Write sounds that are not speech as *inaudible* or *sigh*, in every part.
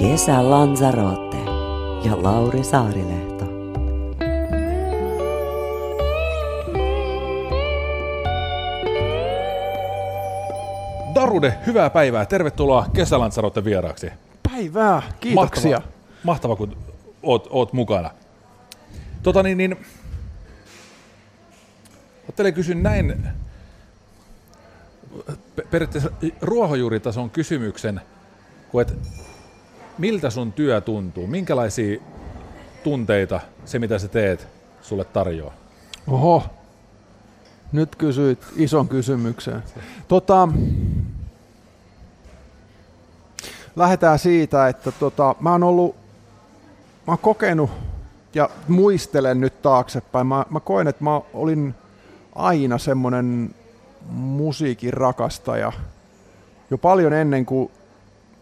Kesä Lanzarote ja Lauri Saarilehto. Darude, hyvää päivää. Tervetuloa Kesälansarotten vieraaksi. Päivää, kiitoksia. Mahtavaa, mahtavaa kun oot, oot mukana. Tota niin, niin Ottelin kysyn näin pe- periaatteessa ruohonjuuritason kysymyksen, kun et, miltä sun työ tuntuu? Minkälaisia tunteita se, mitä sä teet, sulle tarjoaa? Oho, nyt kysyit ison kysymyksen. Tota, lähdetään siitä, että tota, mä oon ollut, mä oon kokenut ja muistelen nyt taaksepäin. Mä, mä koen, että mä olin aina semmonen musiikin rakastaja. Jo paljon ennen kuin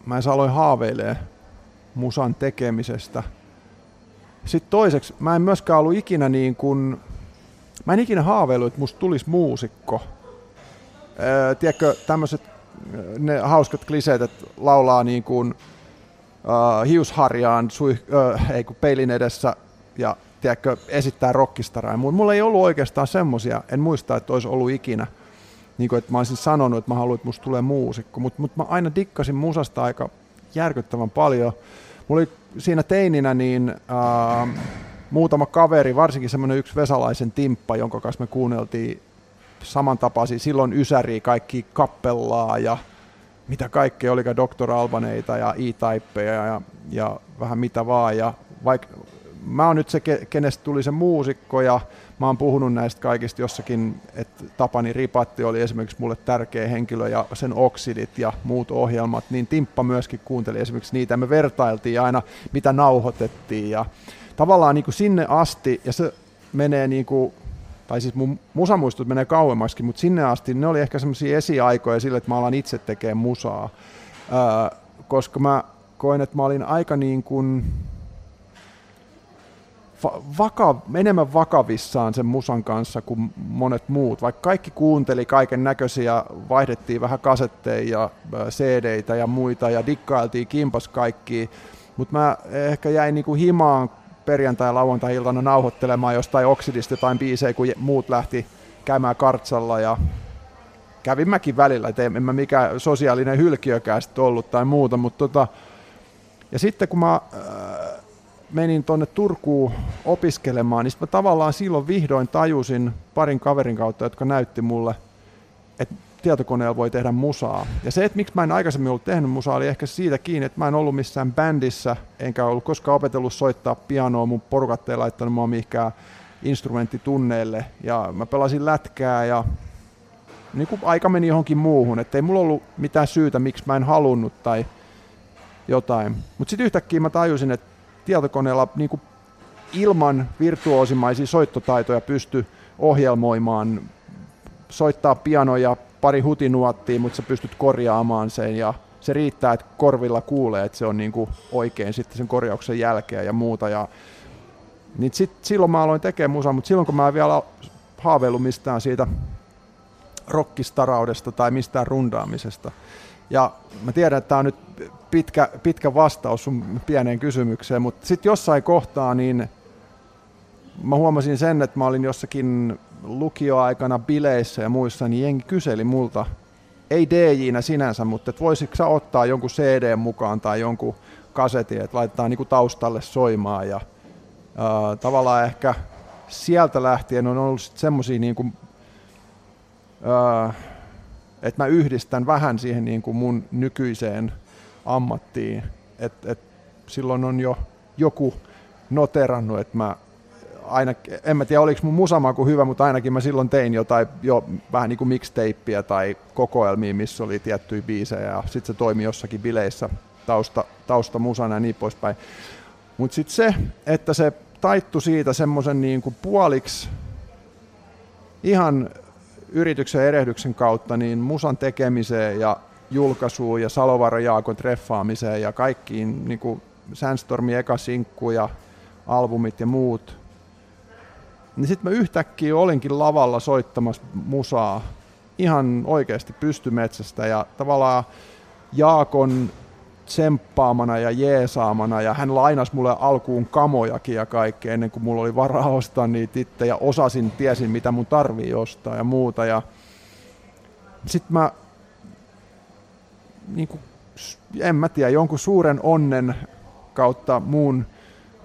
mä aloin haaveilee musan tekemisestä. Sitten toiseksi, mä en myöskään ollut ikinä niin kuin, mä en ikinä haaveillut, että musta tulisi muusikko. Öö, tiedätkö, tämmöiset ne hauskat kliseet, että laulaa niin kuin uh, hiusharjaan sui, uh, ei kun peilin edessä ja tiedätkö, esittää rockistaraa. Mulla ei ollut oikeastaan semmosia, en muista, että olisi ollut ikinä. Niin kuin, että mä olisin sanonut, että mä haluan, että musta tulee muusikko. Mutta mut mä aina dikkasin musasta aika järkyttävän paljon. Mulla oli siinä teininä niin uh, muutama kaveri, varsinkin semmoinen yksi Vesalaisen Timppa, jonka kanssa me kuunneltiin samantapaisia. Silloin Ysäri kaikki kappellaa ja mitä kaikkea olikaan Dr. Albaneita ja E-Typeja ja, ja vähän mitä vaan. Ja vaikka mä oon nyt se, kenestä tuli se muusikko ja mä oon puhunut näistä kaikista jossakin, että Tapani Ripatti oli esimerkiksi mulle tärkeä henkilö ja sen oksidit ja muut ohjelmat, niin Timppa myöskin kuunteli esimerkiksi niitä. Me vertailtiin aina, mitä nauhoitettiin ja tavallaan niin kuin sinne asti ja se menee niin kuin tai siis mun musamuistut menee kauemmaksikin, mutta sinne asti ne oli ehkä semmoisia esiaikoja sille, että mä alan itse tekemään musaa, öö, koska mä koen, että mä olin aika niin kuin vaka, enemmän vakavissaan sen musan kanssa kuin monet muut. Vaikka kaikki kuunteli kaiken näköisiä, vaihdettiin vähän kasetteja ja cd ja muita ja dikkailtiin kimpas kaikki, mutta mä ehkä jäin niinku himaan perjantai- ja lauantai-iltana nauhoittelemaan jostain Oksidista jotain biisejä, kun muut lähti käymään kartsalla ja kävin mäkin välillä, että en mä mikään sosiaalinen hylkiökään ollut tai muuta, mutta tota, ja sitten kun mä äh, menin tuonne Turkuun opiskelemaan, niin mä tavallaan silloin vihdoin tajusin parin kaverin kautta, jotka näytti mulle, että tietokoneella voi tehdä musaa. Ja se, että miksi mä en aikaisemmin ollut tehnyt musaa, oli ehkä siitä kiinni, että mä en ollut missään bändissä, enkä ollut koskaan opetellut soittaa pianoa, mun porukat ei laittanut mua mihinkään instrumenttitunneille. Ja mä pelasin lätkää ja niin kuin aika meni johonkin muuhun, että ei mulla ollut mitään syytä, miksi mä en halunnut tai jotain. Mutta sitten yhtäkkiä mä tajusin, että tietokoneella niin kuin ilman virtuoosimaisia soittotaitoja pysty ohjelmoimaan, soittaa pianoja pari hutinuottia, mutta sä pystyt korjaamaan sen ja se riittää, että korvilla kuulee, että se on niin kuin oikein sitten sen korjauksen jälkeen ja muuta. Ja, niin sit, silloin mä aloin tekemään musaa, mutta silloin kun mä en vielä haaveillut mistään siitä rockistaraudesta tai mistään rundaamisesta. Ja mä tiedän, että tämä on nyt pitkä, pitkä vastaus sun pieneen kysymykseen, mutta sitten jossain kohtaa niin mä huomasin sen, että mä olin jossakin lukioaikana bileissä ja muissa, niin jengi kyseli multa, ei DJ-nä sinänsä, mutta että voisitko sä ottaa jonkun CD mukaan tai jonkun kasetin, että laitetaan niinku taustalle soimaan ja ää, tavallaan ehkä sieltä lähtien on ollut semmoisia niinku, että mä yhdistän vähän siihen niinku mun nykyiseen ammattiin, että et silloin on jo joku noterannut, että mä aina, en mä tiedä oliko mun musamaku hyvä, mutta ainakin mä silloin tein jotain jo vähän niin kuin mixtapeia tai kokoelmia, missä oli tiettyjä biisejä ja sitten se toimi jossakin bileissä tausta, tausta musana ja niin poispäin. Mutta sitten se, että se taittu siitä semmoisen niin kuin puoliksi ihan yrityksen erehdyksen kautta niin musan tekemiseen ja julkaisuun ja Salovara Jaakon treffaamiseen ja kaikkiin niin kuin Sandstormin eka sinkku ja albumit ja muut. Niin sitten mä yhtäkkiä olinkin lavalla soittamassa musaa ihan oikeasti pystymetsästä ja tavallaan Jaakon tsemppaamana ja jeesaamana ja hän lainasi mulle alkuun kamojakin ja kaikkea ennen kuin mulla oli varaa ostaa niitä itse ja osasin, tiesin mitä mun tarvii ostaa ja muuta ja sitten mä niin kuin, en mä tiedä, jonkun suuren onnen kautta muun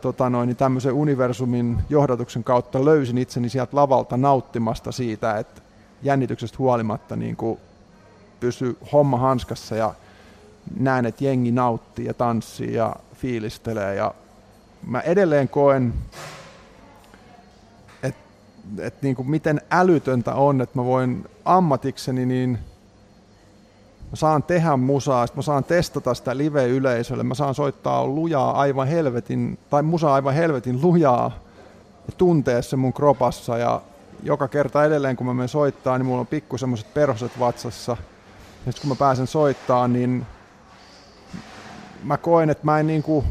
tota noin, niin tämmöisen universumin johdatuksen kautta löysin itseni sieltä lavalta nauttimasta siitä, että jännityksestä huolimatta niin kuin pysy homma hanskassa ja näen, että jengi nauttii ja tanssii ja fiilistelee ja mä edelleen koen, että, että niin kuin miten älytöntä on, että mä voin ammatikseni niin mä saan tehdä musaa, mä saan testata sitä live-yleisölle, mä saan soittaa lujaa aivan helvetin, tai musaa aivan helvetin lujaa ja tuntee se mun kropassa ja joka kerta edelleen kun mä menen soittaa, niin mulla on pikku semmoiset perhoset vatsassa. Ja sitten kun mä pääsen soittaa, niin mä koen, että mä en niinku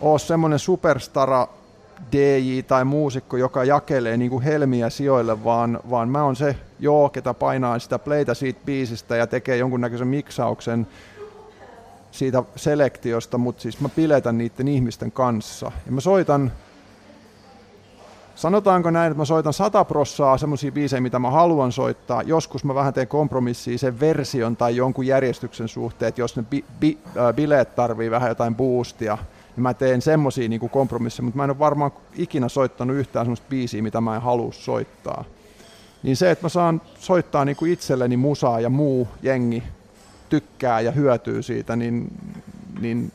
ole semmoinen superstara DJ tai muusikko, joka jakelee niinku helmiä sijoille, vaan, vaan mä oon se joo, ketä painaa sitä playtä siitä biisistä ja tekee jonkunnäköisen miksauksen siitä selektiosta, mutta siis mä piletän niiden ihmisten kanssa. Ja mä soitan, sanotaanko näin, että mä soitan sata prossaa semmoisia biisejä, mitä mä haluan soittaa. Joskus mä vähän teen kompromissia sen version tai jonkun järjestyksen suhteen, että jos ne bi- bi- bileet tarvii vähän jotain boostia, niin mä teen semmoisia niin kompromisseja, mutta mä en ole varmaan ikinä soittanut yhtään semmoista biisiä, mitä mä en halua soittaa. Niin se, että mä saan soittaa niin kuin itselleni musaa ja muu jengi tykkää ja hyötyy siitä, niin, niin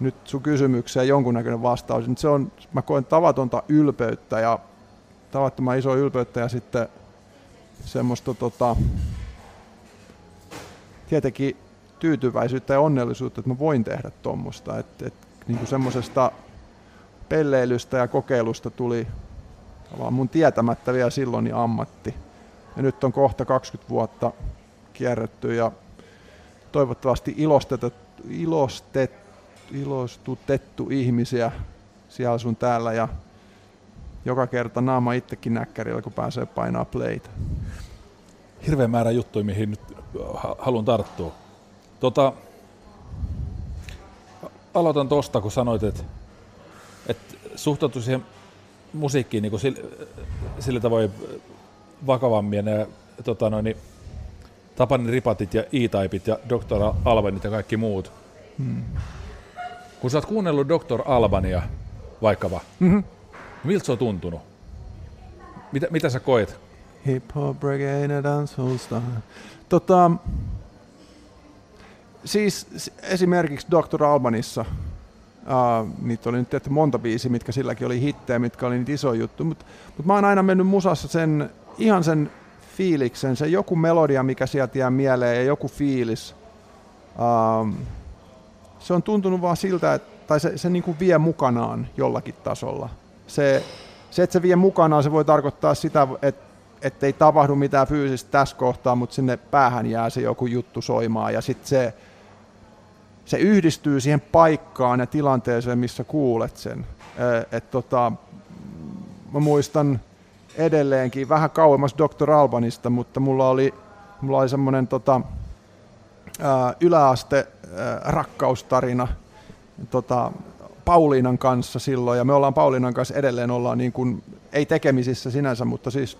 nyt sun kysymykseen jonkunnäköinen vastaus. Nyt se on, mä koen tavatonta ylpeyttä ja tavattoman iso ylpeyttä ja sitten semmoista tota, tietenkin tyytyväisyyttä ja onnellisuutta, että mä voin tehdä tuommoista. Että et, niin semmoisesta pelleilystä ja kokeilusta tuli tavallaan mun tietämättä vielä silloin niin ammatti. Ja nyt on kohta 20 vuotta kierretty ja toivottavasti ilostettu, ilostet, ilostutettu ihmisiä siellä sun täällä ja joka kerta naama itsekin näkkärillä, kun pääsee painaa playtä. Hirveän määrä juttuja, mihin nyt haluan tarttua. Tota, aloitan tuosta, kun sanoit, että, että suhtautu siihen musiikkiin niin sillä, sillä tavoin vakavammin ja tota noin, niin, Tapanin Ripatit ja E-Typeit ja Dr. Albanit ja kaikki muut. Hmm. Kun sä oot kuunnellut Dr. Albania vaikka mm-hmm. miltä se on tuntunut? Mitä, mitä sä koet? Hip hop, reggae ja dancehall. Tota, siis esimerkiksi Dr. Albanissa, uh, niitä oli nyt tehty monta biisiä, mitkä silläkin oli hittejä, mitkä oli niitä iso juttu, mutta mut mä oon aina mennyt musassa sen, ihan sen fiiliksen, se joku melodia, mikä sieltä jää mieleen ja joku fiilis. Uh, se on tuntunut vaan siltä, että tai se, se niin kuin vie mukanaan jollakin tasolla. Se, se, että se vie mukanaan, se voi tarkoittaa sitä, että ettei tapahdu mitään fyysistä tässä kohtaa, mutta sinne päähän jää se joku juttu soimaan ja sitten se, se yhdistyy siihen paikkaan ja tilanteeseen, missä kuulet sen. Et tota, mä muistan edelleenkin vähän kauemmas Dr. Albanista, mutta mulla oli, mulla oli semmoinen tota, yläaste rakkaustarina tota, Pauliinan kanssa silloin, ja me ollaan Pauliinan kanssa edelleen ollaan niin kuin, ei tekemisissä sinänsä, mutta siis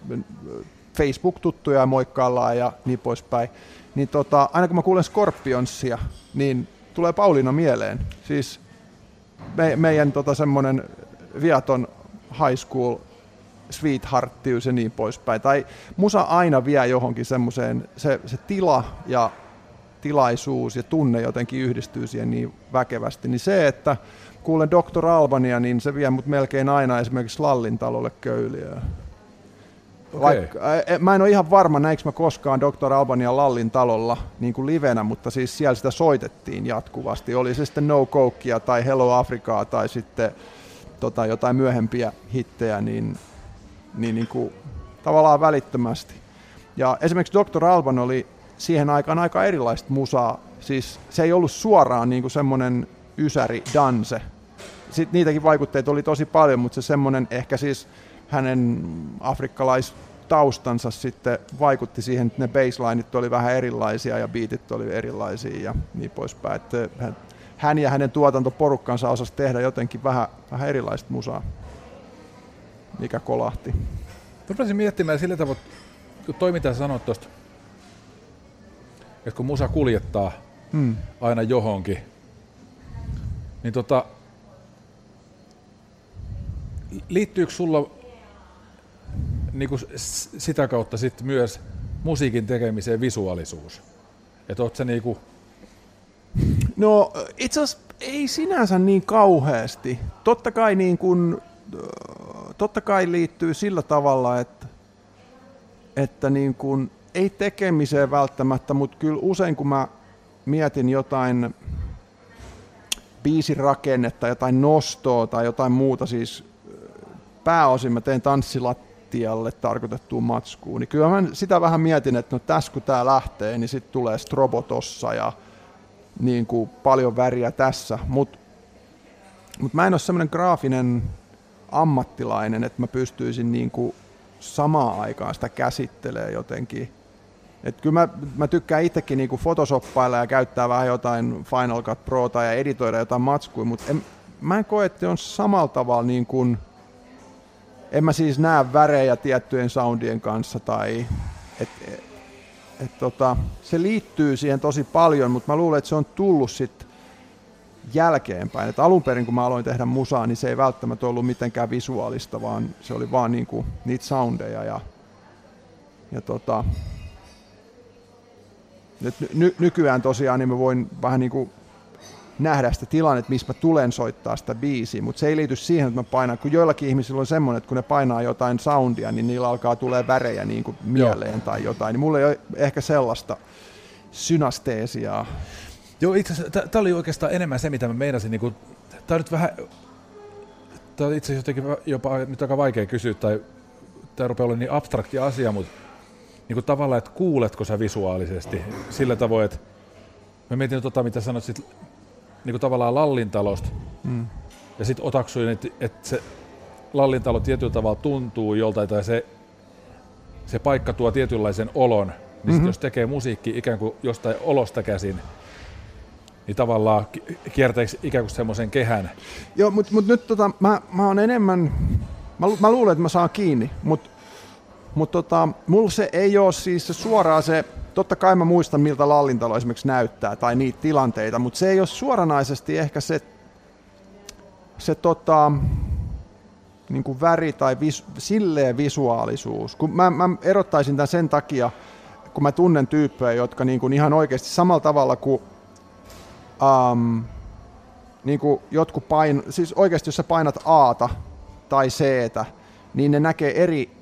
Facebook-tuttuja ja moikkaillaan ja niin poispäin. Niin tota, aina kun mä kuulen Scorpionsia, niin tulee Pauliina mieleen. Siis me, meidän tota, semmoinen viaton high school sweethearttius ja niin poispäin. Tai musa aina vie johonkin semmoiseen, se, se tila ja tilaisuus ja tunne jotenkin yhdistyy siihen niin väkevästi, niin se, että kuulen Dr. Albania, niin se vie mut melkein aina esimerkiksi Lallin talolle köyliöön. Vaikka, mä en ole ihan varma, näinkö mä koskaan Dr. Albania Lallin talolla niin kuin livenä, mutta siis siellä sitä soitettiin jatkuvasti. Oli se sitten No Cokea tai Hello Afrikaa tai sitten tota, jotain myöhempiä hittejä, niin, niin, niin kuin, tavallaan välittömästi. Ja esimerkiksi Dr. Alban oli siihen aikaan aika erilaista musaa. Siis se ei ollut suoraan niin kuin semmoinen ysäri danse. Sitten niitäkin vaikutteita oli tosi paljon, mutta se semmoinen ehkä siis hänen afrikkalaistaustansa sitten vaikutti siihen, että ne baselineit oli vähän erilaisia ja beatit oli erilaisia ja niin poispäin. Että hän ja hänen tuotantoporukkansa osasi tehdä jotenkin vähän, vähän erilaista musaa, mikä kolahti. Rupesin miettimään sillä tavalla, kun toi mitä sanoit tuosta, että kun musa kuljettaa hmm. aina johonkin, niin tota, liittyykö sulla niin kuin sitä kautta sitten myös musiikin tekemiseen visuaalisuus? Että oot sä niin kuin... No itse asiassa ei sinänsä niin kauheasti. Totta kai, niin kuin, totta kai liittyy sillä tavalla, että, että niin kuin, ei tekemiseen välttämättä, mutta kyllä usein kun mä mietin jotain biisirakennetta, jotain nostoa tai jotain muuta, siis pääosin mä teen tanssilattialle tarkoitettuun matskuun, niin kyllä mä sitä vähän mietin, että no tässä kun tää lähtee, niin sitten tulee strobo tossa ja niin kuin paljon väriä tässä, mutta mut mä en ole semmoinen graafinen ammattilainen, että mä pystyisin niin kuin samaan aikaan sitä käsittelee jotenkin. Et kyllä mä, mä tykkään itsekin niinku photoshoppailla ja käyttää vähän jotain Final Cut Pro tai editoida jotain matskuja, mutta en, mä en koe, että on samalla tavalla niin kuin, en mä siis näe värejä tiettyjen soundien kanssa tai et, et, et tota, se liittyy siihen tosi paljon, mutta mä luulen, että se on tullut sitten jälkeenpäin. Et alun perin kun mä aloin tehdä musaa, niin se ei välttämättä ollut mitenkään visuaalista, vaan se oli vaan niinku niitä soundeja ja, ja tota, nyt ny- nykyään tosiaan niin mä voin vähän niin kuin nähdä sitä tilannetta, missä mä tulen soittaa sitä biisiä, mutta se ei liity siihen, että mä painan, kun joillakin ihmisillä on semmoinen, että kun ne painaa jotain soundia, niin niillä alkaa tulee värejä niin kuin mieleen Joo. tai jotain, niin mulla ei ole ehkä sellaista synasteesiaa. Joo, itse asiassa tämä oli oikeastaan enemmän se, mitä mä meinasin, niin tämä on nyt vähän, tämä on itse asiassa jotenkin jopa nyt aika vaikea kysyä, tai tämä rupeaa olla niin abstrakti asia, mutta niin kuin tavallaan, että kuuletko sä visuaalisesti sillä tavoin, että mä mietin tota, mitä sanoit sit, niin kuin tavallaan Lallintalosta, mm. ja sitten otaksuin, että, että se Lallintalo tietyllä tavalla tuntuu joltain, tai se, se paikka tuo tietynlaisen olon, niin mm-hmm. sit jos tekee musiikki ikään kuin jostain olosta käsin, niin tavallaan kiertäisi ikään kuin semmoisen kehän. Joo, mutta mut nyt tota, mä, mä oon enemmän, mä, mä luulen, että mä saan kiinni, mutta mutta tota, mulla se ei ole siis se suoraan se, totta kai mä muistan miltä Lallintalo esimerkiksi näyttää tai niitä tilanteita, mutta se ei ole suoranaisesti ehkä se, se tota, niin kuin väri tai vis, silleen visuaalisuus. Kun mä, mä erottaisin tämän sen takia, kun mä tunnen tyyppejä, jotka niin kuin ihan oikeasti samalla tavalla kuin, um, niin kuin jotkut pain, siis oikeasti jos sä painat Aata tai Ctä, niin ne näkee eri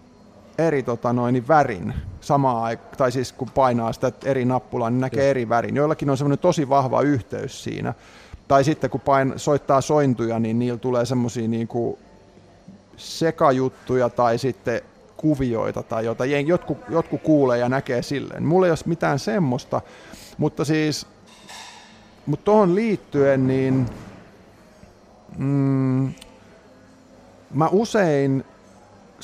eri tota noin, niin värin samaan aikaan, tai siis kun painaa sitä eri nappulaa, niin näkee eri värin. Joillakin on semmoinen tosi vahva yhteys siinä. Tai sitten kun pain, soittaa sointuja, niin niillä tulee semmoisia niin kuin sekajuttuja tai sitten kuvioita tai jotain. Jotkut, jotkut kuulee ja näkee silleen. Mulla ei ole mitään semmoista, mutta siis mutta tuohon liittyen, niin mm, mä usein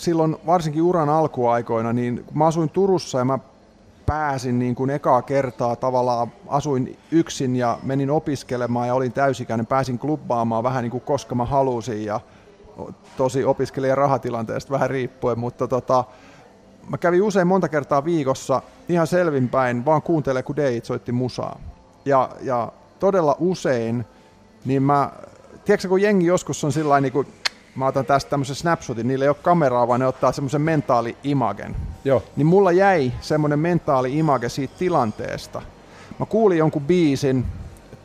silloin varsinkin uran alkuaikoina, niin kun mä asuin Turussa ja mä pääsin niin kuin ekaa kertaa tavallaan, asuin yksin ja menin opiskelemaan ja olin täysikäinen, pääsin klubbaamaan vähän niin kuin koska mä halusin ja tosi opiskelijan rahatilanteesta vähän riippuen, mutta tota, mä kävin usein monta kertaa viikossa ihan selvinpäin, vaan kuuntele kun Deit soitti musaa. Ja, ja todella usein, niin mä, tiedätkö kun jengi joskus on sillä niin kuin mä otan tästä tämmöisen snapshotin, niillä ei ole kameraa, vaan ne ottaa semmoisen mentaali-imagen. Joo. Niin mulla jäi semmoinen mentaali-image siitä tilanteesta. mä kuulin jonkun biisin,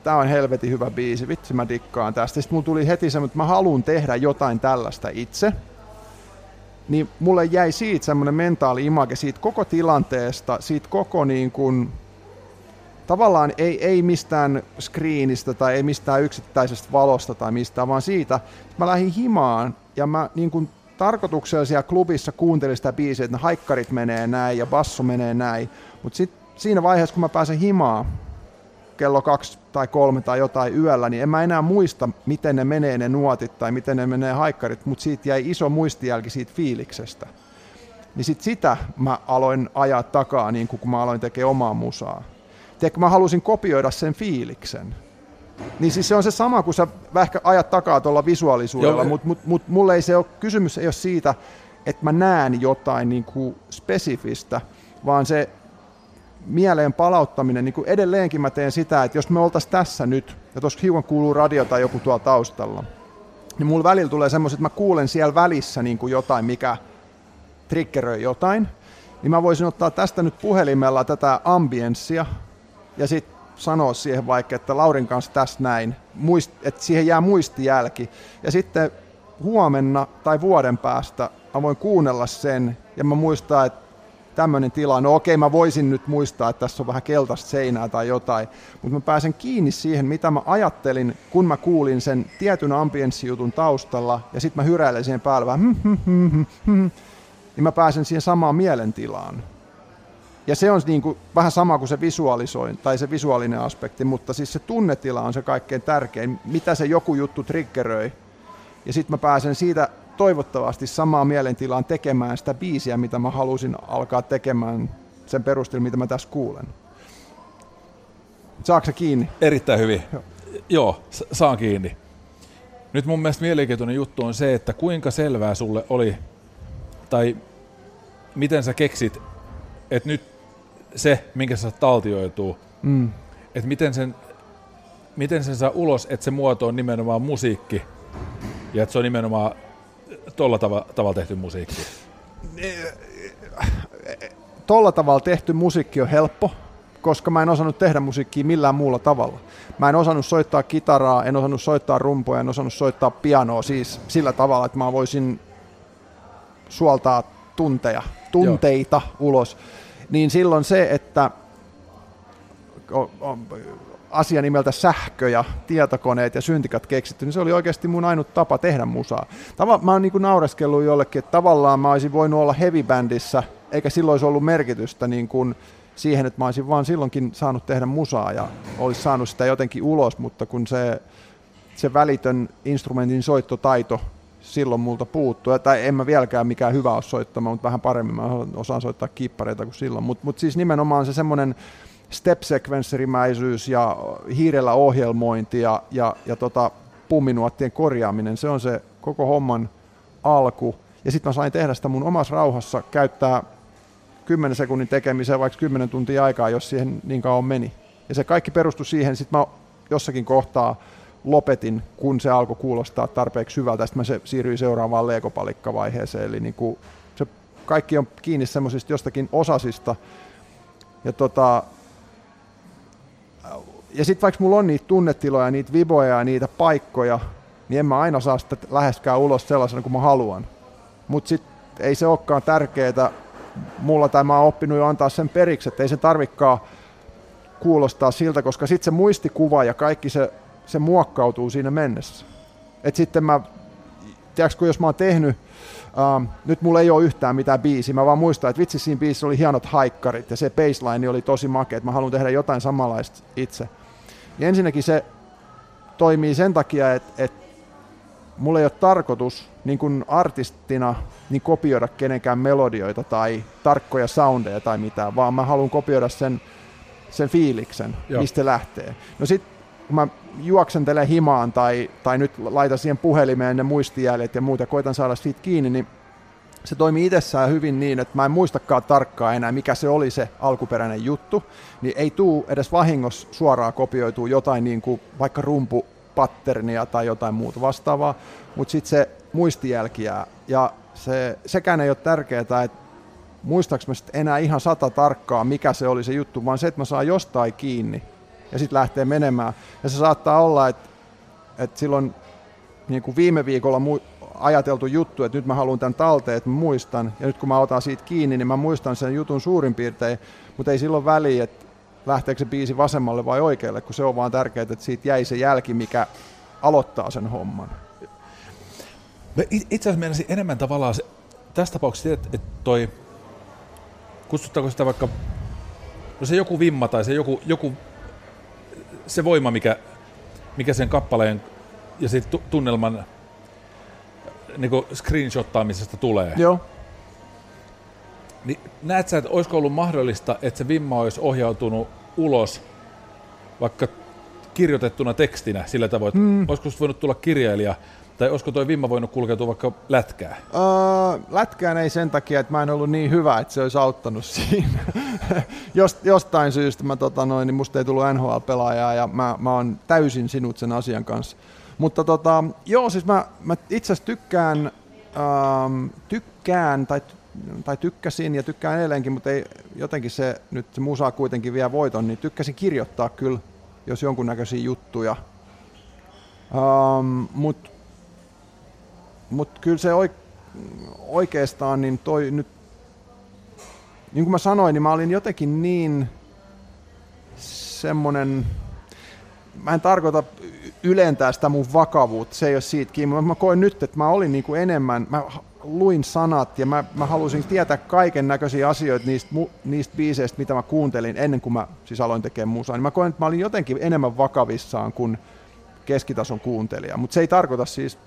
tämä on helvetin hyvä biisi, vitsi mä dikkaan tästä. Sitten mulla tuli heti semmoinen, että mä haluan tehdä jotain tällaista itse. Niin mulle jäi siitä semmoinen mentaali image siitä koko tilanteesta, siitä koko niin kuin, tavallaan ei, ei mistään screenistä tai ei mistään yksittäisestä valosta tai mistään, vaan siitä, että mä lähdin himaan ja mä niin kuin tarkoituksella siellä klubissa kuuntelin sitä biisiä, että ne haikkarit menee näin ja basso menee näin, mutta sitten siinä vaiheessa, kun mä pääsen himaan, kello kaksi tai kolme tai jotain yöllä, niin en mä enää muista, miten ne menee ne nuotit tai miten ne menee haikkarit, mutta siitä jäi iso muistijälki siitä fiiliksestä. Niin sit sitä mä aloin ajaa takaa, niin kun mä aloin tekemään omaa musaa. Tiedätkö, mä halusin kopioida sen fiiliksen. Niin siis se on se sama, kun sä ehkä ajat takaa tuolla visuaalisuudella, mutta mut, mut mulle ei se ole, kysymys ei ole siitä, että mä näen jotain niin kuin spesifistä, vaan se mieleen palauttaminen, niin kuin edelleenkin mä teen sitä, että jos me oltaisiin tässä nyt, ja tuossa hiukan kuuluu radio tai joku tuolla taustalla, niin mulla välillä tulee semmoiset, että mä kuulen siellä välissä niin kuin jotain, mikä triggeröi jotain, niin mä voisin ottaa tästä nyt puhelimella tätä ambienssia, ja sitten sanoa siihen vaikka, että Laurin kanssa tässä näin, muist, että siihen jää muistijälki. Ja sitten huomenna tai vuoden päästä mä voin kuunnella sen, ja mä muistaa, että tämmöinen tila, no okei mä voisin nyt muistaa, että tässä on vähän keltaista seinää tai jotain, mutta mä pääsen kiinni siihen, mitä mä ajattelin, kun mä kuulin sen tietyn ambienssijutun taustalla, ja sitten mä hyräilen siihen päälle vähän, hm, hm, hm, hm, hm, niin mä pääsen siihen samaan mielentilaan. Ja se on niin kuin, vähän sama kuin se visualisoin, tai se visuaalinen aspekti, mutta siis se tunnetila on se kaikkein tärkein, mitä se joku juttu triggeröi. Ja sitten mä pääsen siitä toivottavasti samaa mielentilaan tekemään sitä biisiä, mitä mä halusin alkaa tekemään sen perusteella, mitä mä tässä kuulen. Saatko kiinni? Erittäin hyvin. Joo, Joo saan kiinni. Nyt mun mielestä mielenkiintoinen juttu on se, että kuinka selvää sulle oli, tai miten sä keksit, että nyt se, minkä sä taltioituu, mm. että miten sen, miten sen saa ulos, että se muoto on nimenomaan musiikki, ja että se on nimenomaan tuolla tava- tavalla tehty musiikki? Tuolla tavalla tehty musiikki on helppo, koska mä en osannut tehdä musiikkia millään muulla tavalla. Mä en osannut soittaa kitaraa, en osannut soittaa rumpoja, en osannut soittaa pianoa siis sillä tavalla, että mä voisin suoltaa tunteja, tunteita Joo. ulos. Niin silloin se, että asia nimeltä sähkö ja tietokoneet ja syntikat keksitty, niin se oli oikeasti mun ainut tapa tehdä musaa. Tava, mä oon niin naureskellut jollekin, että tavallaan mä olisin voinut olla heavy-bändissä, eikä silloin olisi ollut merkitystä niin kuin siihen, että mä olisin vaan silloinkin saanut tehdä musaa ja olisi saanut sitä jotenkin ulos, mutta kun se, se välitön instrumentin soittotaito silloin multa puuttuu. Tai en mä vieläkään mikään hyvä ole soittamaan, mutta vähän paremmin mä osaan soittaa kippareita kuin silloin. Mutta mut siis nimenomaan se semmoinen step ja hiirellä ohjelmointi ja, ja, ja tota, pumminuottien korjaaminen, se on se koko homman alku. Ja sitten mä sain tehdä sitä mun omassa rauhassa, käyttää 10 sekunnin tekemiseen vaikka 10 tuntia aikaa, jos siihen niin kauan meni. Ja se kaikki perustui siihen, sitten mä jossakin kohtaa lopetin, kun se alkoi kuulostaa tarpeeksi hyvältä, sitten mä se siirryin seuraavaan legopalikkavaiheeseen, eli niin kuin se kaikki on kiinni semmoisista jostakin osasista, ja tota, ja sitten vaikka mulla on niitä tunnetiloja, niitä viboja ja niitä paikkoja, niin en mä aina saa sitä läheskään ulos sellaisena kuin mä haluan. Mutta sitten ei se olekaan tärkeää mulla, tai mä oon oppinut jo antaa sen periksi, että ei se tarvikaan kuulostaa siltä, koska sitten se muistikuva ja kaikki se, se muokkautuu siinä mennessä. Et sitten mä, tiedätkö, kun jos mä oon tehnyt, uh, nyt mulla ei ole yhtään mitään biisiä, mä vaan muistan, että vitsi siinä biisissä oli hienot haikkarit ja se baseline oli tosi makea, että mä haluan tehdä jotain samanlaista itse. Niin ensinnäkin se toimii sen takia, että, että mulla ei ole tarkoitus niin kuin artistina niin kopioida kenenkään melodioita tai tarkkoja soundeja tai mitään, vaan mä haluan kopioida sen, sen fiiliksen, Joo. mistä lähtee. No sitten kun mä juoksentelen himaan tai, tai nyt laitan siihen puhelimeen ne muistijäljet ja muuta, koitan saada siitä kiinni, niin se toimii itsessään hyvin niin, että mä en muistakaan tarkkaan enää, mikä se oli se alkuperäinen juttu, niin ei tuu edes vahingossa suoraan kopioituu jotain niin kuin vaikka rumpupatternia tai jotain muuta vastaavaa, mutta sitten se muistijälki jää. Ja se, sekään ei ole tärkeää, että muistaaks mä enää ihan sata tarkkaa, mikä se oli se juttu, vaan se, että mä saan jostain kiinni ja sitten lähtee menemään. Ja se saattaa olla, että, että silloin niin kuin viime viikolla mu- ajateltu juttu, että nyt mä haluan tämän talteen, että mä muistan, ja nyt kun mä otan siitä kiinni, niin mä muistan sen jutun suurin piirtein, mutta ei silloin väliä, että lähteekö se biisi vasemmalle vai oikealle, kun se on vaan tärkeää, että siitä jäi se jälki, mikä aloittaa sen homman. Itse asiassa meinasin enemmän tavallaan se, tässä tapauksessa, että, että toi, kutsuttaako sitä vaikka, no se joku vimma tai se joku, joku se voima, mikä, mikä sen kappaleen ja sitten tunnelman niin screenshottaamisesta tulee. Joo. Niin näet sä, että olisiko ollut mahdollista, että se vimma olisi ohjautunut ulos vaikka kirjoitettuna tekstinä sillä tavoin, että mm. olisiko voinut tulla kirjailija, tai olisiko toi vimma voinut kulkeutua vaikka lätkää? Öö, lätkään ei sen takia, että mä en ollut niin hyvä, että se olisi auttanut siinä. *laughs* Jost, jostain syystä mä, tota noin, niin musta ei tullut NHL-pelaajaa ja mä, mä oon täysin sinut sen asian kanssa. Mutta tota, joo, siis mä, mä itse asiassa tykkään, ähm, tykkään tai, tai tykkäsin ja tykkään edelleenkin, mutta ei, jotenkin se nyt se musa kuitenkin vie voiton, niin tykkäsin kirjoittaa kyllä, jos jonkunnäköisiä juttuja. Ähm, Mutta mut kyllä se oikeastaan, niin toi nyt, niin kuin mä sanoin, niin mä olin jotenkin niin semmonen, mä en tarkoita ylentää sitä mun vakavuutta, se ei ole siitä kiinni. Mä koen nyt, että mä olin niin kuin enemmän, mä luin sanat ja mä, mä halusin tietää kaiken näköisiä asioita niistä, niistä biiseistä, mitä mä kuuntelin ennen kuin mä siis aloin tekemään musaa. Niin mä koen, että mä olin jotenkin enemmän vakavissaan kuin keskitason kuuntelija. Mutta se ei tarkoita siis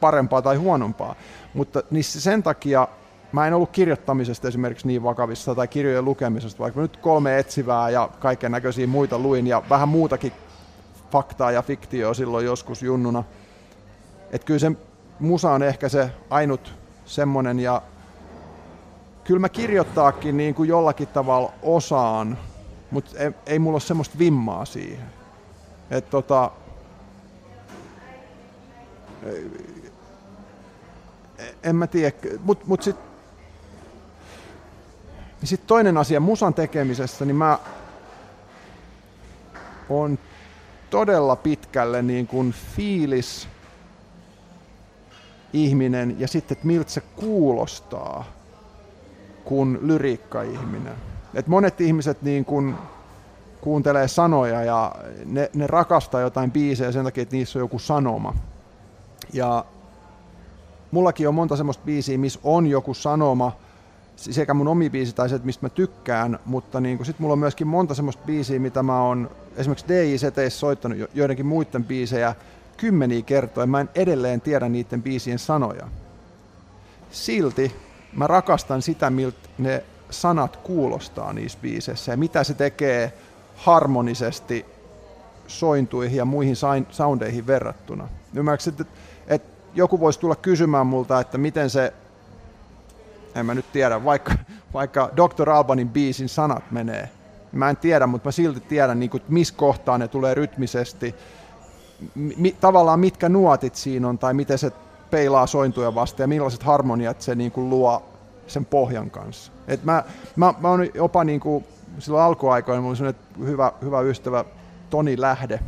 parempaa tai huonompaa. Mutta niin sen takia mä en ollut kirjoittamisesta esimerkiksi niin vakavissa tai kirjojen lukemisesta, vaikka nyt kolme etsivää ja kaiken näköisiä muita luin ja vähän muutakin faktaa ja fiktioa silloin joskus junnuna. Että kyllä se musa on ehkä se ainut semmonen ja kyllä mä kirjoittaakin niin kuin jollakin tavalla osaan, mutta ei, ei mulla ole semmoista vimmaa siihen. Että tota, en mä tiedä, mutta mut sitten sit toinen asia musan tekemisessä, niin mä on todella pitkälle niin kuin fiilis ihminen ja sitten, että miltä se kuulostaa kuin lyriikka-ihminen. Et monet ihmiset niin kuin kuuntelee sanoja ja ne, ne rakastaa jotain biisejä sen takia, että niissä on joku sanoma. Ja mullakin on monta semmoista biisiä, missä on joku sanoma, sekä mun omi biisi tai se, mistä mä tykkään, mutta niin sitten mulla on myöskin monta semmoista biisiä, mitä mä oon esimerkiksi DJ-seteissä soittanut joidenkin muiden biisejä kymmeniä kertoja, mä en edelleen tiedä niiden biisien sanoja. Silti mä rakastan sitä, miltä ne sanat kuulostaa niissä biiseissä ja mitä se tekee harmonisesti sointuihin ja muihin soundeihin verrattuna. Ymmärrätkö, että, että joku voisi tulla kysymään multa, että miten se, en mä nyt tiedä, vaikka, vaikka Dr. Albanin biisin sanat menee. Mä en tiedä, mutta mä silti tiedän, niin kuin, missä kohtaa ne tulee rytmisesti, mi, tavallaan mitkä nuotit siinä on, tai miten se peilaa sointuja vasta ja millaiset harmoniat se niin kuin, luo sen pohjan kanssa. Et mä, mä, mä oon jopa niin kuin, silloin alkuaikoina, mulla oli hyvä, hyvä ystävä Toni Lähde,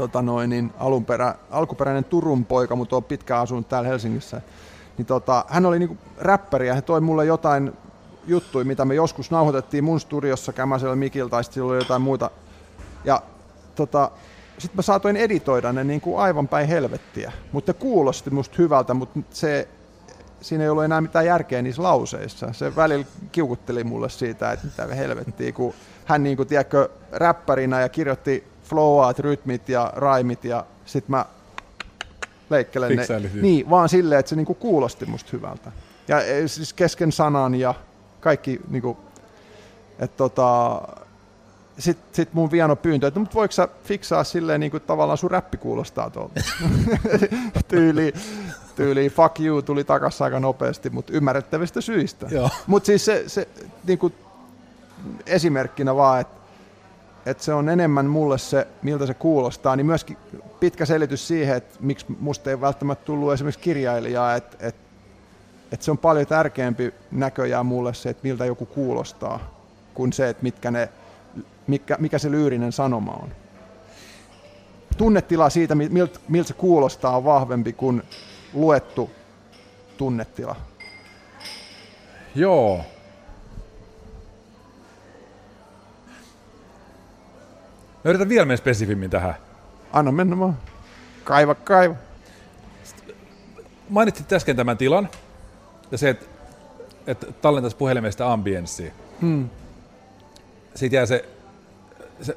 tota noin, niin alunperä, alkuperäinen Turun poika, mutta on pitkään asunut täällä Helsingissä. Niin tota, hän oli niinku räppäri ja hän toi mulle jotain juttuja, mitä me joskus nauhoitettiin mun studiossa Kämäsellä Mikiltä, tai oli jotain muuta. Ja tota, sitten mä saatoin editoida ne niin kuin aivan päin helvettiä, mutta kuulosti musta hyvältä, mutta se, siinä ei ollut enää mitään järkeä niissä lauseissa. Se välillä kiukutteli mulle siitä, että mitä helvettiä, kun hän niin kuin, tiedätkö, räppärinä ja kirjoitti flowaat, rytmit ja raimit ja sit mä leikkelen ne. Niin, vaan silleen, että se niinku kuulosti musta hyvältä. Ja e, siis kesken sanan ja kaikki niinku, että tota, sitten sit mun viano pyyntö, että mutta voiko sä fiksaa silleen niin kuin tavallaan sun räppi kuulostaa tuolta. *laughs* tyyli, tyyli fuck you tuli takassa aika nopeasti, mutta ymmärrettävistä syistä. Mutta siis se, se niin kuin esimerkkinä vaan, että että se on enemmän mulle se, miltä se kuulostaa, niin myöskin pitkä selitys siihen, että miksi musta ei välttämättä tullut esimerkiksi kirjailijaa, että, että että se on paljon tärkeämpi näköjään mulle se, että miltä joku kuulostaa, kuin se, että mitkä ne, mikä, mikä se lyyrinen sanoma on. Tunnetila siitä, miltä, miltä se kuulostaa, on vahvempi kuin luettu tunnetila. Joo. Mä yritän vielä mennä spesifimmin tähän. Anna mennä vaan. Kaiva, kaiva. Mainitsit äsken tämän tilan ja se, että, että tallentaisi puhelimesta ambienssiä. Hmm. Siitä jää se, se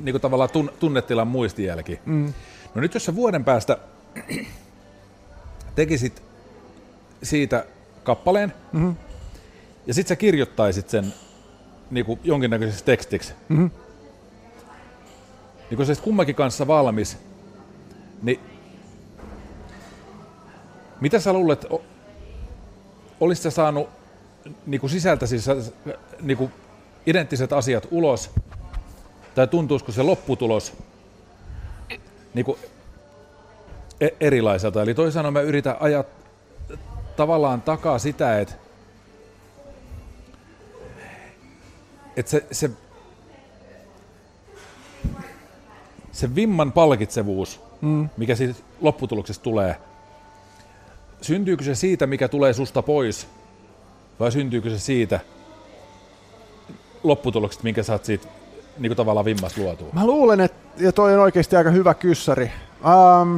niin kuin tavallaan tun, tunnetilan muistijälki. Hmm. No nyt jos sä vuoden päästä tekisit siitä kappaleen, mm-hmm. ja sitten sä kirjoittaisit sen niin kuin jonkinnäköiseksi tekstiksi, mm-hmm. Niin kun sä kummankin kanssa valmis, niin mitä sä luulet, olisit sä saanut niin kuin sisältä siis, niin kuin identtiset asiat ulos, tai tuntuisiko se lopputulos niin kuin e- erilaiselta? Eli sanoen mä yritän ajaa tavallaan takaa sitä, että, että se, se, se vimman palkitsevuus, mm. mikä siitä lopputuloksesta tulee, syntyykö se siitä, mikä tulee susta pois, vai syntyykö se siitä lopputuloksesta, minkä sä oot siitä niin kuin tavallaan vimmasta luotua? Mä luulen, että ja toi on oikeasti aika hyvä kyssäri. Um,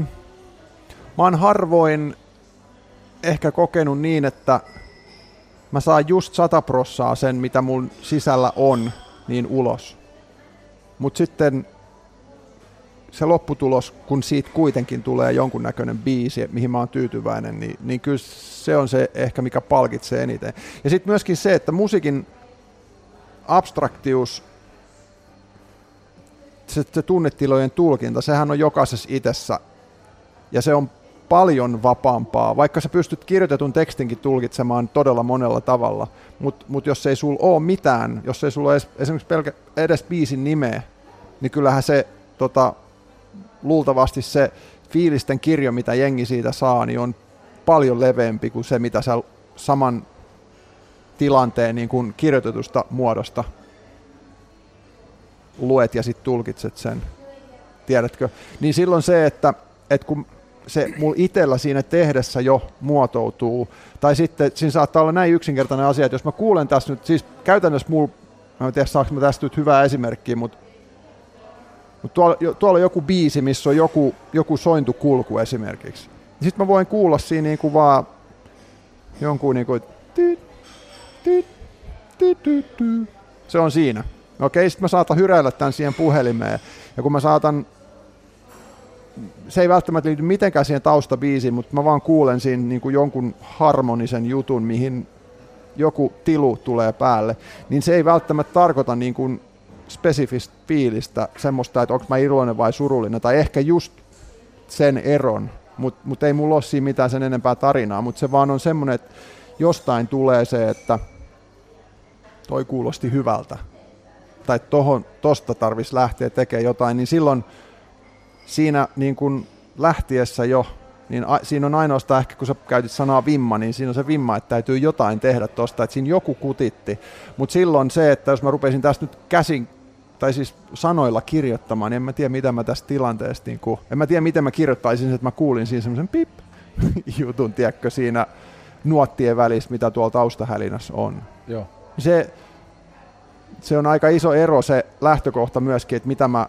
mä oon harvoin ehkä kokenut niin, että mä saan just sata prossaa sen, mitä mun sisällä on, niin ulos. Mutta sitten se lopputulos, kun siitä kuitenkin tulee jonkunnäköinen biisi, mihin mä oon tyytyväinen, niin, niin kyllä se on se ehkä, mikä palkitsee eniten. Ja sitten myöskin se, että musiikin abstraktius, se, se tunnetilojen tulkinta, sehän on jokaisessa itsessä, ja se on paljon vapaampaa, vaikka sä pystyt kirjoitetun tekstinkin tulkitsemaan todella monella tavalla, mutta mut jos ei sulla ole mitään, jos ei sulla ole edes, esimerkiksi pelkä, edes biisin nimeä, niin kyllähän se tota, luultavasti se fiilisten kirjo, mitä jengi siitä saa, niin on paljon leveämpi kuin se, mitä sä saman tilanteen niin kuin kirjoitetusta muodosta luet ja sitten tulkitset sen. Tiedätkö? Niin silloin se, että, että kun se mulla itsellä siinä tehdessä jo muotoutuu. Tai sitten siinä saattaa olla näin yksinkertainen asia, että jos mä kuulen tässä nyt, siis käytännössä mulla, mä en tiedä saanko mä tästä nyt hyvää esimerkkiä, mutta, tuolla, tuolla on joku biisi, missä on joku, joku sointukulku esimerkiksi. Sitten mä voin kuulla siinä niin kuin vaan jonkun niin kuin, se on siinä. Okei, sitten mä saatan hyräillä tämän siihen puhelimeen. Ja kun mä saatan se ei välttämättä liity mitenkään siihen taustabiisiin, mutta mä vaan kuulen siinä niin kuin jonkun harmonisen jutun, mihin joku tilu tulee päälle, niin se ei välttämättä tarkoita niin kuin spesifistä fiilistä, semmoista, että onko mä iloinen vai surullinen, tai ehkä just sen eron, mutta mut ei mulla ole siinä mitään sen enempää tarinaa, mutta se vaan on semmoinen, että jostain tulee se, että toi kuulosti hyvältä, tai tohon, tosta tarvitsisi lähteä tekemään jotain, niin silloin siinä niin kuin lähtiessä jo, niin a, siinä on ainoastaan ehkä, kun sä käytit sanaa vimma, niin siinä on se vimma, että täytyy jotain tehdä tosta, että siinä joku kutitti. Mutta silloin se, että jos mä rupesin tästä nyt käsin tai siis sanoilla kirjoittamaan, niin en mä tiedä, mitä mä tästä tilanteesta, niin kuin, en mä tiedä, miten mä kirjoittaisin, että mä kuulin siinä semmoisen pip *laughs* jutun, tiedätkö, siinä nuottien välissä, mitä tuolla taustahälinässä on. Joo. Se, se on aika iso ero se lähtökohta myöskin, että mitä mä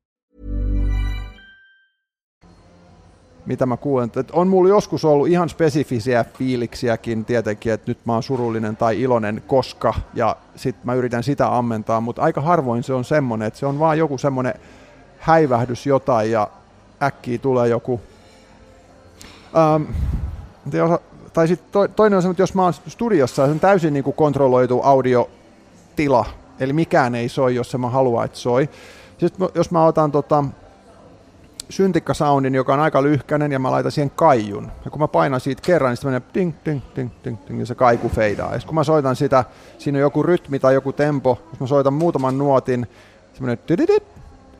Mitä mä kuulen. Että on mulla joskus ollut ihan spesifisiä fiiliksiäkin tietenkin, että nyt mä oon surullinen tai iloinen, koska, ja sit mä yritän sitä ammentaa, mutta aika harvoin se on semmoinen, että se on vaan joku semmoinen häivähdys jotain ja äkkiä tulee joku Ähm, tai sitten to, toinen on se, että jos mä oon studiossa, se on täysin niin kuin kontrolloitu audiotila, eli mikään ei soi, jos se mä haluan, että soi. Sitten jos mä otan tota, syntikkasoundin, joka on aika lyhkäinen, ja mä laitan siihen kaijun. Ja kun mä painan siitä kerran, niin se menee ding, ding, ding, ding, ding, ja se kaiku feidaa. Ja kun mä soitan sitä, siinä on joku rytmi tai joku tempo, jos mä soitan muutaman nuotin, se menee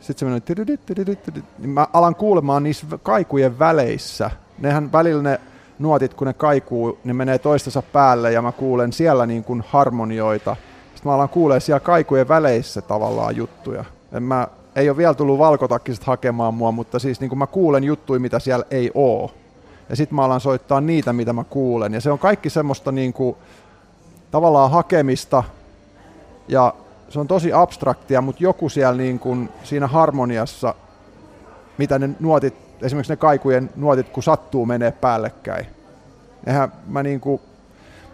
sitten se menee niin mä alan kuulemaan niissä kaikujen väleissä. Nehän välillä ne nuotit, kun ne kaikuu, ne menee toistensa päälle ja mä kuulen siellä niin kuin harmonioita. Sitten mä alan kuulemaan siellä kaikujen väleissä tavallaan juttuja. En mä ei ole vielä tullut valkotakkiset hakemaan mua, mutta siis niin kuin mä kuulen juttuja, mitä siellä ei oo. Ja sitten mä alan soittaa niitä, mitä mä kuulen. Ja se on kaikki semmoista niin kuin, tavallaan hakemista ja se on tosi abstraktia, mutta joku siellä niin kuin, siinä harmoniassa, mitä ne nuotit, esimerkiksi ne kaikujen nuotit, kun sattuu menee päällekkäin. Eihän mä niin kuin,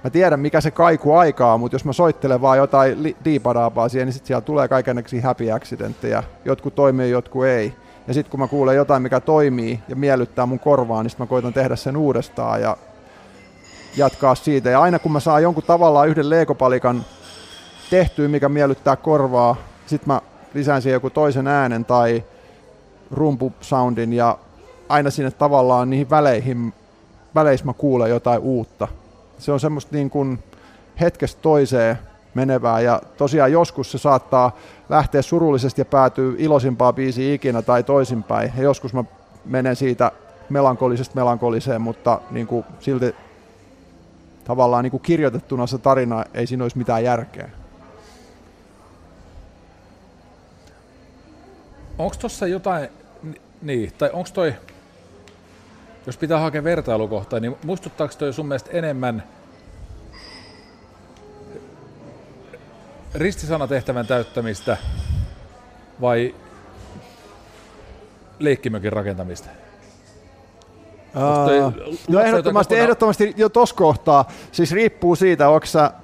mä tiedän mikä se kaiku aikaa, mutta jos mä soittelen vaan jotain li- diipadaapaa siihen, niin sitten siellä tulee kaikenlaisia happy accidentteja. Jotkut toimii, jotkut ei. Ja sitten kun mä kuulen jotain, mikä toimii ja miellyttää mun korvaa, niin sitten mä koitan tehdä sen uudestaan ja jatkaa siitä. Ja aina kun mä saan jonkun tavallaan yhden leekopalikan tehtyä, mikä miellyttää korvaa, sitten mä lisään siihen joku toisen äänen tai rumpusoundin ja aina sinne tavallaan niihin väleihin, väleissä mä kuulen jotain uutta se on semmoista niin kuin hetkestä toiseen menevää ja tosiaan joskus se saattaa lähteä surullisesti ja päätyy iloisimpaa biisiä ikinä tai toisinpäin ja joskus mä menen siitä melankolisesta melankoliseen, mutta niin kuin silti tavallaan niin kuin kirjoitettuna se tarina ei siinä olisi mitään järkeä. Onko tuossa jotain, niin, tai onko toi, jos pitää hakea vertailukohtaa, niin muistuttaako toi sun mielestä enemmän ristisanatehtävän täyttämistä vai leikkimökin rakentamista? Uh, no ehdottomasti, ehdottomasti jo tuossa kohtaa, siis riippuu siitä,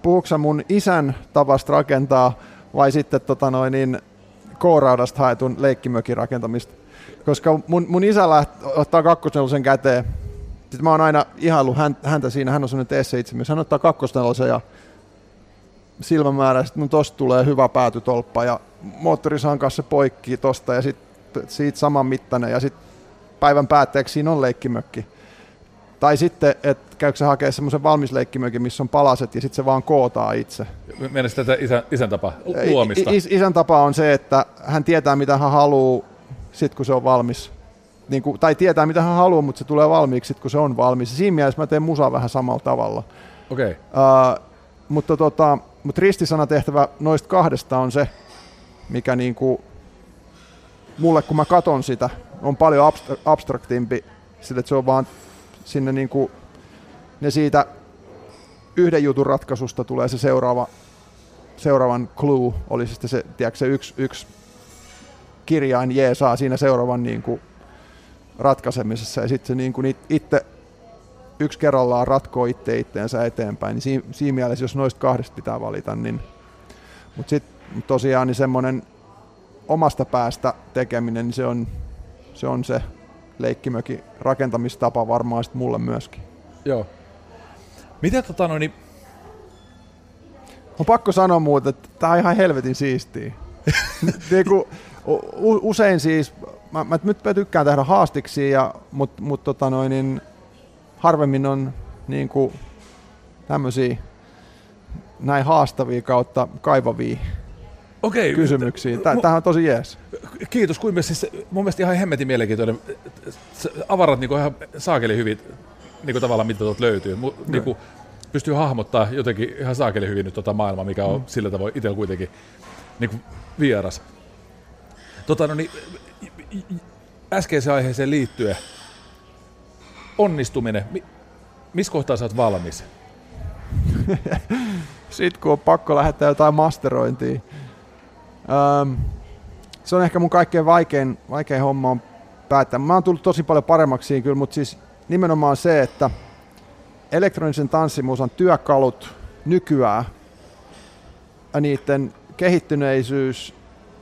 puhuuko sä mun isän tavasta rakentaa vai sitten tota noin, niin, K-raudasta haetun leikkimökin rakentamista koska mun, mun isä läht, ottaa kakkosnelosen käteen. Sitten mä oon aina ihaillut häntä siinä, hän on sellainen T7, hän ottaa kakkosnelosen ja silmämäärä, sitten tosta tulee hyvä päätytolppa ja moottorisahan kanssa se poikkii tosta ja sitten siitä saman mittainen ja sitten päivän päätteeksi siinä on leikkimökki. Tai sitten, että käykö se hakea semmoisen valmis leikkimökin, missä on palaset ja sitten se vaan kootaa itse. Mielestäni tätä isän, isän tapa luomista? Is, isän tapa on se, että hän tietää mitä hän haluaa sitten kun se on valmis. Niin kuin, tai tietää mitä hän haluaa, mutta se tulee valmiiksi sit, kun se on valmis. Ja siinä mielessä mä teen musaa vähän samalla tavalla. Okei. Okay. Uh, mutta, tota, mutta ristisanatehtävä noista kahdesta on se, mikä niin kuin, mulle kun mä katon sitä, on paljon abstra- abstraktimpi, sillä että se on vaan sinne niin kuin, ne siitä yhden jutun ratkaisusta tulee se seuraava, seuraavan clue, oli sitten se, tiedätkö, se yksi, yksi kirjain jeesaa siinä seuraavan niin kuin ratkaisemisessa ja sitten se niin kuin itse yksi kerrallaan ratkoo itse itteensä eteenpäin, niin siinä, siinä mielessä, jos noista kahdesta pitää valita, niin mutta sitten tosiaan niin semmoinen omasta päästä tekeminen, niin se on se, on se leikkimökin rakentamistapa varmaan sitten mulle myöskin. Joo. Miten tota no, niin... On pakko sanoa muuten, että tämä on ihan helvetin siistiä. *laughs* niin kuin, usein siis, mä, mä, nyt mä tykkään tehdä haastiksi, ja, mutta mut, tota noin, niin harvemmin on niin kuin, tämmöisiä näin haastavia kautta kaivavia Okei, kysymyksiä. Tämä on tosi jees. Kiitos. Kuin siis, mun mielestä ihan hemmetin mielenkiintoinen. Avarat niin ihan saakeli hyvin niin kuin tavallaan, mitä tuolta löytyy. Mu, niin kuin, pystyy hahmottaa jotenkin ihan saakeli hyvin nyt tota maailmaa, mikä on mm. sillä tavoin itsellä kuitenkin niin kuin vieras. Tota, no niin, äskeiseen aiheeseen liittyen, onnistuminen, missä kohtaa sä oot valmis? *laughs* Sitten kun on pakko lähettää jotain masterointia. Öm, se on ehkä mun kaikkein vaikein, vaikein homma on päättää. Mä oon tullut tosi paljon paremmaksi siinä kyllä, mutta siis nimenomaan se, että elektronisen tanssimuusan työkalut nykyään niiden kehittyneisyys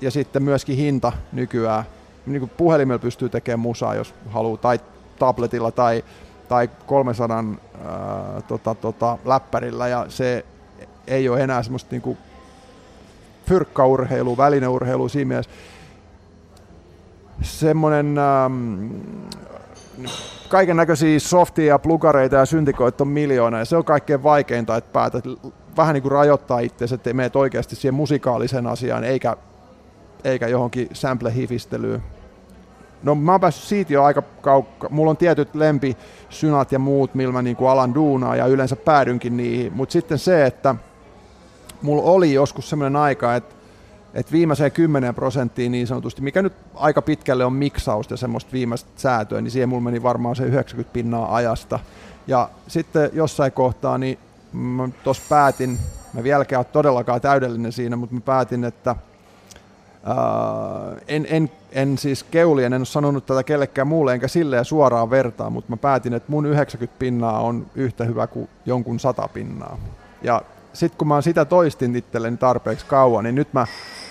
ja sitten myöskin hinta nykyään. Niin kuin puhelimella pystyy tekemään musaa, jos haluaa, tai tabletilla tai, tai 300 ää, tota, tota, läppärillä ja se ei ole enää semmoista niinku fyrkkaurheilu, välineurheilu siinä mielessä. Semmoinen kaiken näköisiä softia ja plugareita ja syntikoita on miljoona ja se on kaikkein vaikeinta, että päätät vähän niin kuin rajoittaa itse, että meet oikeasti siihen musikaaliseen asiaan eikä, eikä johonkin sample-hifistelyyn. No mä oon päässyt siitä jo aika kaukka. Mulla on tietyt lempisynat ja muut, millä mä niin kuin alan duunaa ja yleensä päädynkin niihin. Mutta sitten se, että mulla oli joskus semmoinen aika, että et viimeiseen 10 prosenttiin niin sanotusti, mikä nyt aika pitkälle on miksausta ja semmoista viimeistä säätöä, niin siihen mulla meni varmaan se 90 pinnaa ajasta. Ja sitten jossain kohtaa, niin mä tuossa päätin, mä vieläkään ole todellakaan täydellinen siinä, mutta mä päätin, että ää, en, en, en siis keulien, en ole sanonut tätä kellekään muulle, enkä silleen suoraan vertaa, mutta mä päätin, että mun 90 pinnaa on yhtä hyvä kuin jonkun 100 pinnaa. Ja sitten kun mä sitä toistin itselleni tarpeeksi kauan, niin nyt mä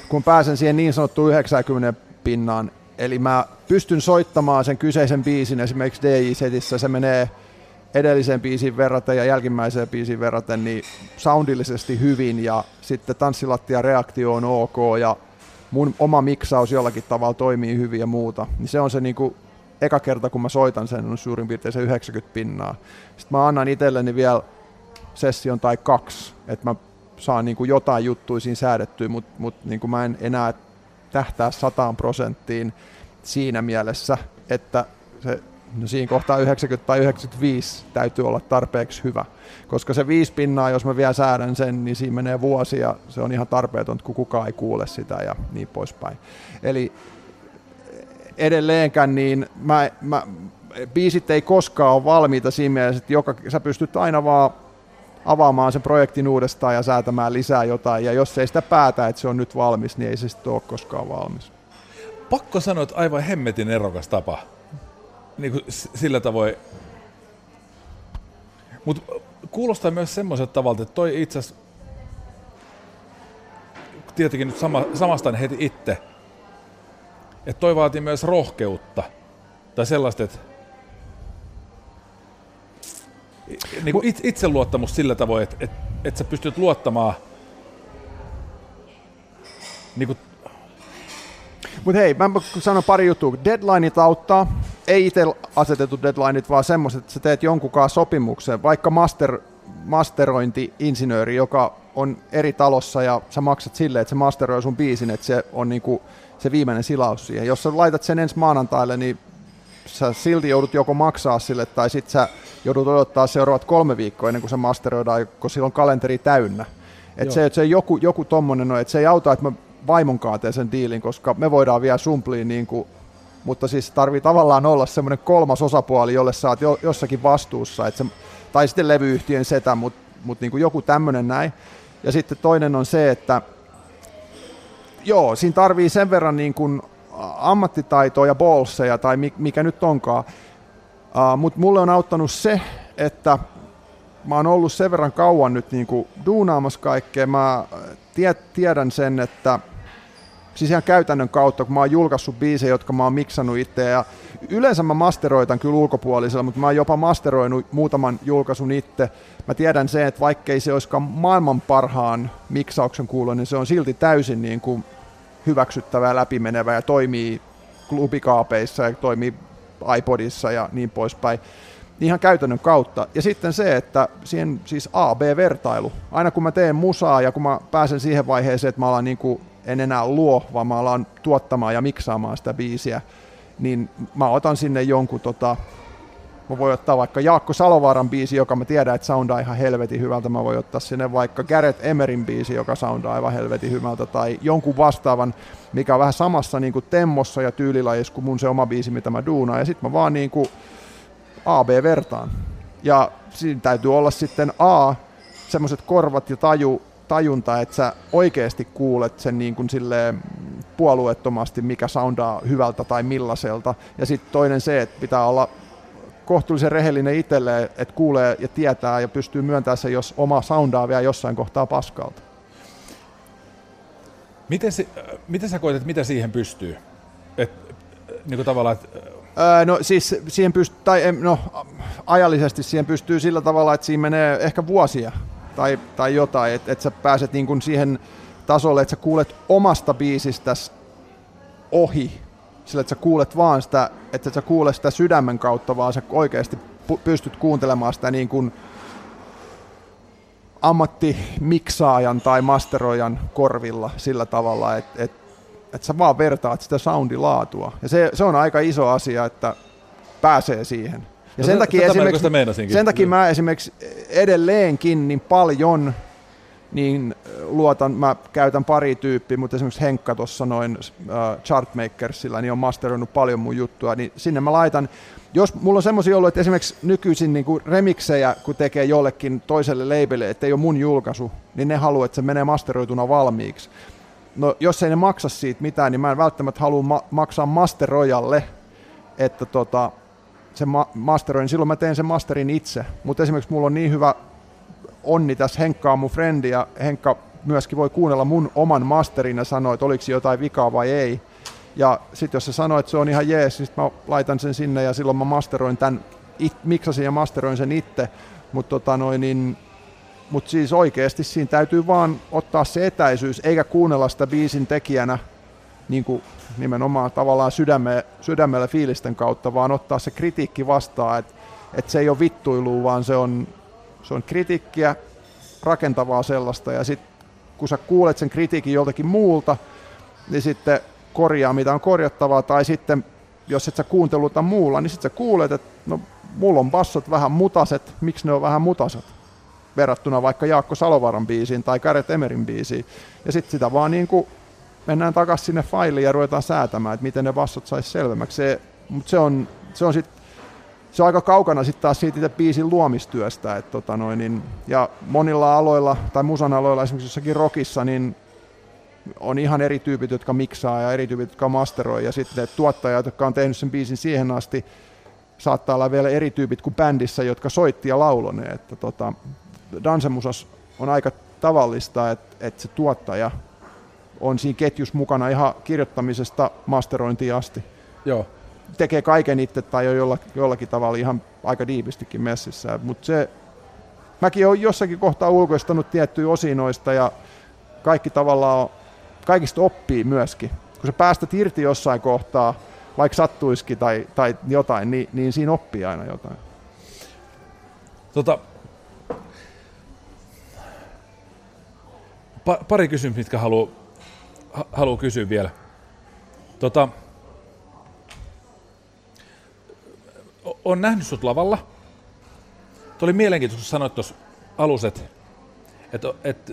kun pääsen siihen niin sanottuun 90 pinnaan, eli mä pystyn soittamaan sen kyseisen biisin esimerkiksi DJ-setissä, se menee edelliseen biisiin verraten ja jälkimmäiseen biisiin verraten niin soundillisesti hyvin ja sitten tanssilattia reaktio on ok ja mun oma miksaus jollakin tavalla toimii hyvin ja muuta, niin se on se niinku eka kerta kun mä soitan sen on suurin piirtein se 90 pinnaa. Sitten mä annan itselleni vielä session tai kaksi, että mä saan niin kuin jotain juttuja siinä säädettyä, mutta mut niin kuin mä en enää tähtää sataan prosenttiin siinä mielessä, että se, no siinä kohtaa 90 tai 95 täytyy olla tarpeeksi hyvä. Koska se viisi pinnaa, jos mä vielä säädän sen, niin siinä menee vuosi ja se on ihan tarpeeton, kun kukaan ei kuule sitä ja niin poispäin. Eli edelleenkään niin mä, mä, biisit ei koskaan ole valmiita siinä mielessä, että joka, sä pystyt aina vaan avaamaan sen projektin uudestaan ja säätämään lisää jotain. Ja jos ei sitä päätä, että se on nyt valmis, niin ei se sitten ole koskaan valmis. Pakko sanoa, että aivan hemmetin erokas tapa. Niin kuin sillä tavoin. Mutta kuulostaa myös semmoiselta tavalla, että toi itse asiassa tietenkin nyt sama, samasta heti itse, että toi vaatii myös rohkeutta. Tai sellaista, että niin kuin itseluottamus sillä tavoin, että, että, että sä pystyt luottamaan niin kuin mutta hei, mä sanon pari juttua. Deadlineit auttaa. Ei itse asetettu deadlineit, vaan semmoiset, että sä teet jonkunkaan sopimuksen. Vaikka master, masterointi-insinööri, joka on eri talossa ja sä maksat silleen, että se masteroi sun biisin, että se on niinku se viimeinen silaus siihen. Jos sä laitat sen ensi maanantaille, niin sä silti joudut joko maksaa sille tai sit sä joudut odottaa seuraavat kolme viikkoa ennen kuin se masteroidaan, kun silloin kalenteri täynnä. Et se, että se joku, joku tommonen on, että se ei auta, että mä vaimon sen diilin, koska me voidaan vielä sumpliin niin kuin, mutta siis tarvii tavallaan olla semmoinen kolmas osapuoli, jolle sä oot jo, jossakin vastuussa, että se, tai sitten levyyhtiön setä, mutta mut niin kuin joku tämmöinen näin. Ja sitten toinen on se, että joo, siinä tarvii sen verran niin kuin ammattitaitoa ja bolseja tai mikä nyt onkaan, Uh, Mutta mulle on auttanut se, että mä oon ollut sen verran kauan nyt niinku duunaamassa kaikkea. Mä tie, tiedän sen, että siis ihan käytännön kautta, kun mä oon julkaissut biisejä, jotka mä oon miksannut itse ja yleensä mä masteroitan kyllä ulkopuolisella, mutta mä oon jopa masteroinut muutaman julkaisun itse. Mä tiedän sen, että vaikkei se olisikaan maailman parhaan miksauksen kuulo, niin se on silti täysin niin kuin hyväksyttävä ja läpimenevä ja toimii klubikaapeissa ja toimii iPodissa ja niin poispäin ihan käytännön kautta. Ja sitten se, että siihen siis A-B-vertailu. Aina kun mä teen musaa ja kun mä pääsen siihen vaiheeseen, että mä alan niin kuin, en enää luo, vaan mä alan tuottamaan ja miksaamaan sitä biisiä, niin mä otan sinne jonkun tota, Mä voin ottaa vaikka Jaakko Salovaaran biisi, joka mä tiedän, että soundaa ihan helvetin hyvältä. Mä voin ottaa sinne vaikka Gareth Emerin biisi, joka soundaa aivan helvetin hyvältä. Tai jonkun vastaavan, mikä on vähän samassa niin kuin temmossa ja tyylilajissa kuin mun se oma biisi, mitä mä duunaan. Ja sitten mä vaan niin kuin A-B-vertaan. Ja siinä täytyy olla sitten A, semmoiset korvat ja taju, tajunta, että sä oikeasti kuulet sen niin kuin silleen puolueettomasti, mikä soundaa hyvältä tai millaiselta. Ja sitten toinen se, että pitää olla kohtuullisen rehellinen itselle, että kuulee ja tietää ja pystyy myöntämään se, jos oma soundaa vielä jossain kohtaa paskalta. Miten, se, miten sä koet, että mitä siihen pystyy? Et, niin kuin tavallaan, että Öö, no siis siihen pystyy, tai no, ajallisesti siihen pystyy sillä tavalla, että siinä menee ehkä vuosia tai, tai jotain, että et sä pääset niin kuin siihen tasolle, että sä kuulet omasta biisistäsi ohi, sillä että sä kuulet vaan sitä, että sä kuulet sitä sydämen kautta, vaan sä oikeasti pystyt kuuntelemaan sitä niin kuin ammattimiksaajan tai masteroijan korvilla sillä tavalla, että, että, että sä vaan vertaat sitä soundilaatua. Ja se, se on aika iso asia, että pääsee siihen. Ja no sen, takia esimerkiksi, sen takia mä esimerkiksi edelleenkin niin paljon niin luotan, mä käytän pari tyyppiä, mutta esimerkiksi Henkka tuossa noin uh, Chartmakersilla, niin on masteroinut paljon mun juttua, niin sinne mä laitan, jos mulla on semmoisia ollut, että esimerkiksi nykyisin niin kuin remiksejä, kun tekee jollekin toiselle labelille, että ei ole mun julkaisu, niin ne haluaa, että se menee masteroituna valmiiksi. No jos ei ne maksa siitä mitään, niin mä en välttämättä halua ma- maksaa masterojalle, että tota, se ma- masteroin, silloin mä teen sen masterin itse. Mutta esimerkiksi mulla on niin hyvä onni tässä, Henkka on mun frendi ja Henkka myöskin voi kuunnella mun oman masterin ja sanoa, että oliko jotain vikaa vai ei. Ja sitten jos se sanoo, että se on ihan jees, niin mä laitan sen sinne ja silloin mä masteroin tämän, it, miksasin ja masteroin sen itse. Mutta tota niin, mut siis oikeasti siinä täytyy vaan ottaa se etäisyys, eikä kuunnella sitä biisin tekijänä niin nimenomaan tavallaan sydäme, sydämellä fiilisten kautta, vaan ottaa se kritiikki vastaan, että et se ei ole vittuilua, vaan se on, se on kritiikkiä, rakentavaa sellaista, ja sitten kun sä kuulet sen kritiikin joltakin muulta, niin sitten korjaa mitä on korjattavaa, tai sitten jos et sä kuunteluta muulla, niin sitten sä kuulet, että no mulla on bassot vähän mutaset, miksi ne on vähän mutaset? Verrattuna vaikka Jaakko Salovaran biisiin tai Gareth Emerin biisiin. Ja sitten sitä vaan niin kuin mennään takaisin sinne failiin ja ruvetaan säätämään, että miten ne bassot saisi selvemmäksi. Se, mutta se on, se on sitten se on aika kaukana sitten taas siitä itse biisin luomistyöstä. Et tota noin, niin, ja monilla aloilla, tai musan aloilla, esimerkiksi jossakin rockissa, niin on ihan eri tyypit, jotka miksaa ja eri tyypit, jotka masteroi, ja sitten tuottajat, jotka on tehnyt sen biisin siihen asti, saattaa olla vielä eri tyypit kuin bändissä, jotka soitti ja laulone. Että tota, dansemusas on aika tavallista, että, että se tuottaja on siinä ketjus mukana ihan kirjoittamisesta masterointiin asti. Joo. Tekee kaiken itse tai on jollakin, jollakin tavalla ihan aika diipistikin messissä. Mutta se, mäkin olen jossakin kohtaa ulkoistanut tiettyjä osinoista ja kaikki tavallaan, kaikista oppii myöskin. Kun sä päästät irti jossain kohtaa, vaikka sattuisikin tai, tai jotain, niin, niin siinä oppii aina jotain. Tota, pa- pari kysymystä, mitkä haluaa haluan kysyä vielä. Tota, on nähnyt sut lavalla. Tuo oli mielenkiintoista, kun sanoit tuossa alussa, että et,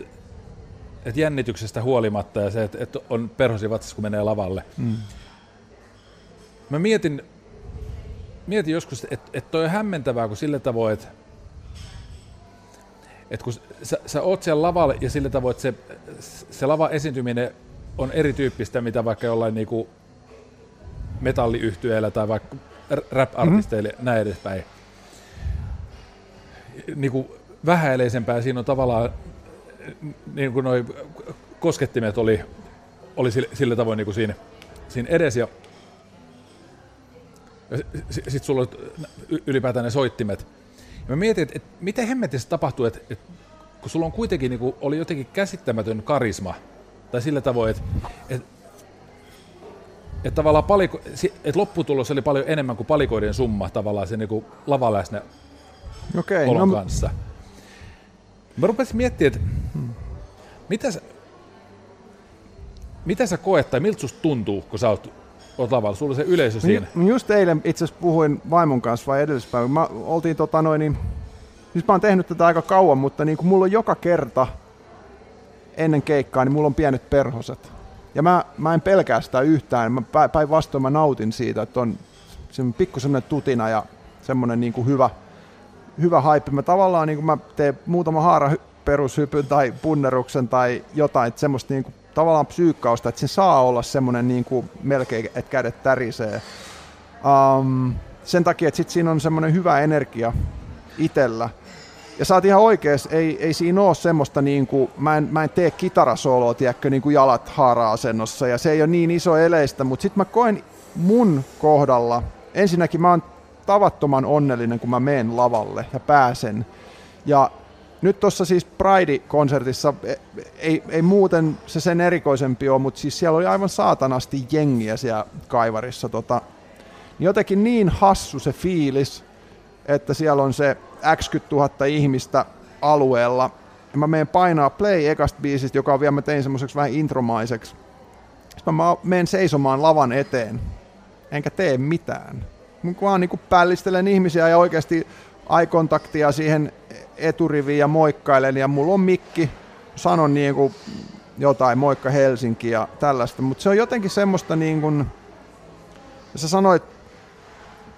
et, jännityksestä huolimatta ja se, että et on perhosi vatsas, kun menee lavalle. Mm. Mä mietin, mietin joskus, että et toi on hämmentävää, kun sillä tavoin, että et kun sä, sä oot siellä lavalla ja sillä tavoin, että se, se lava esiintyminen on erityyppistä, mitä vaikka jollain niinku metalliyhtyeillä tai vaikka rap-artisteille mm-hmm. näin edespäin. Niinku vähäileisempää siinä on tavallaan, niin kuin noi koskettimet oli, oli sillä, sillä tavoin niin kuin siinä, siinä edes ja, ja sitten sulla oli ylipäätään ne soittimet. Ja mä mietin, että, että miten hemmetissä tapahtuu, että, että kun sulla on kuitenkin niin kuin, oli jotenkin käsittämätön karisma tai sillä tavoin, että, että, että tavallaan paliko, että lopputulos oli paljon enemmän kuin palikoiden summa tavallaan se niin lavaläsnä okay, olon no, kanssa. Mä rupesin miettimään, että hmm. mitä, sä, mitä sä koet tai miltä susta tuntuu, kun sä oot, oot lavalla, sulla on se yleisö siinä. No, just eilen itse asiassa puhuin vaimon kanssa vai edellispäivä. Mä oltiin tota noin, niin, siis mä oon tehnyt tätä aika kauan, mutta niin kuin mulla on joka kerta ennen keikkaa, niin mulla on pienet perhoset. Ja mä, mä en pelkää sitä yhtään. Mä päinvastoin mä nautin siitä, että on pikku semmoinen tutina ja semmoinen niin kuin hyvä, hyvä hype. Mä tavallaan niin kuin mä teen muutama haara perushypyn tai punneruksen tai jotain, että semmoista niin kuin, tavallaan psyykkausta, että se saa olla semmoinen niin kuin melkein, että kädet tärisee. Um, sen takia, että sit siinä on semmoinen hyvä energia itsellä. Ja sä oot ihan oikees, ei, ei siinä ole semmoista, niin kuin, mä, en, mä en tee kitarasoloa, tiedätkö, niin kuin jalat haara-asennossa, ja se ei ole niin iso eleistä, mutta sitten mä koen mun kohdalla, ensinnäkin mä oon tavattoman onnellinen, kun mä menen lavalle ja pääsen. Ja nyt tuossa siis Pride-konsertissa, e, ei, ei muuten se sen erikoisempi ole, mutta siis siellä oli aivan saatanasti jengiä siellä kaivarissa. Tota, niin jotenkin niin hassu se fiilis, että siellä on se x 000 ihmistä alueella. Ja mä menen painaa play ekasta biisistä, joka on vielä mä tein semmoiseksi vähän intromaiseksi. Sitten mä menen seisomaan lavan eteen, enkä tee mitään. Mä vaan niin pällistelen ihmisiä ja oikeasti eye siihen eturiviin ja moikkailen ja mulla on mikki, sanon niin kuin jotain, moikka Helsinki ja tällaista, mutta se on jotenkin semmoista niin kuin, sä sanoit,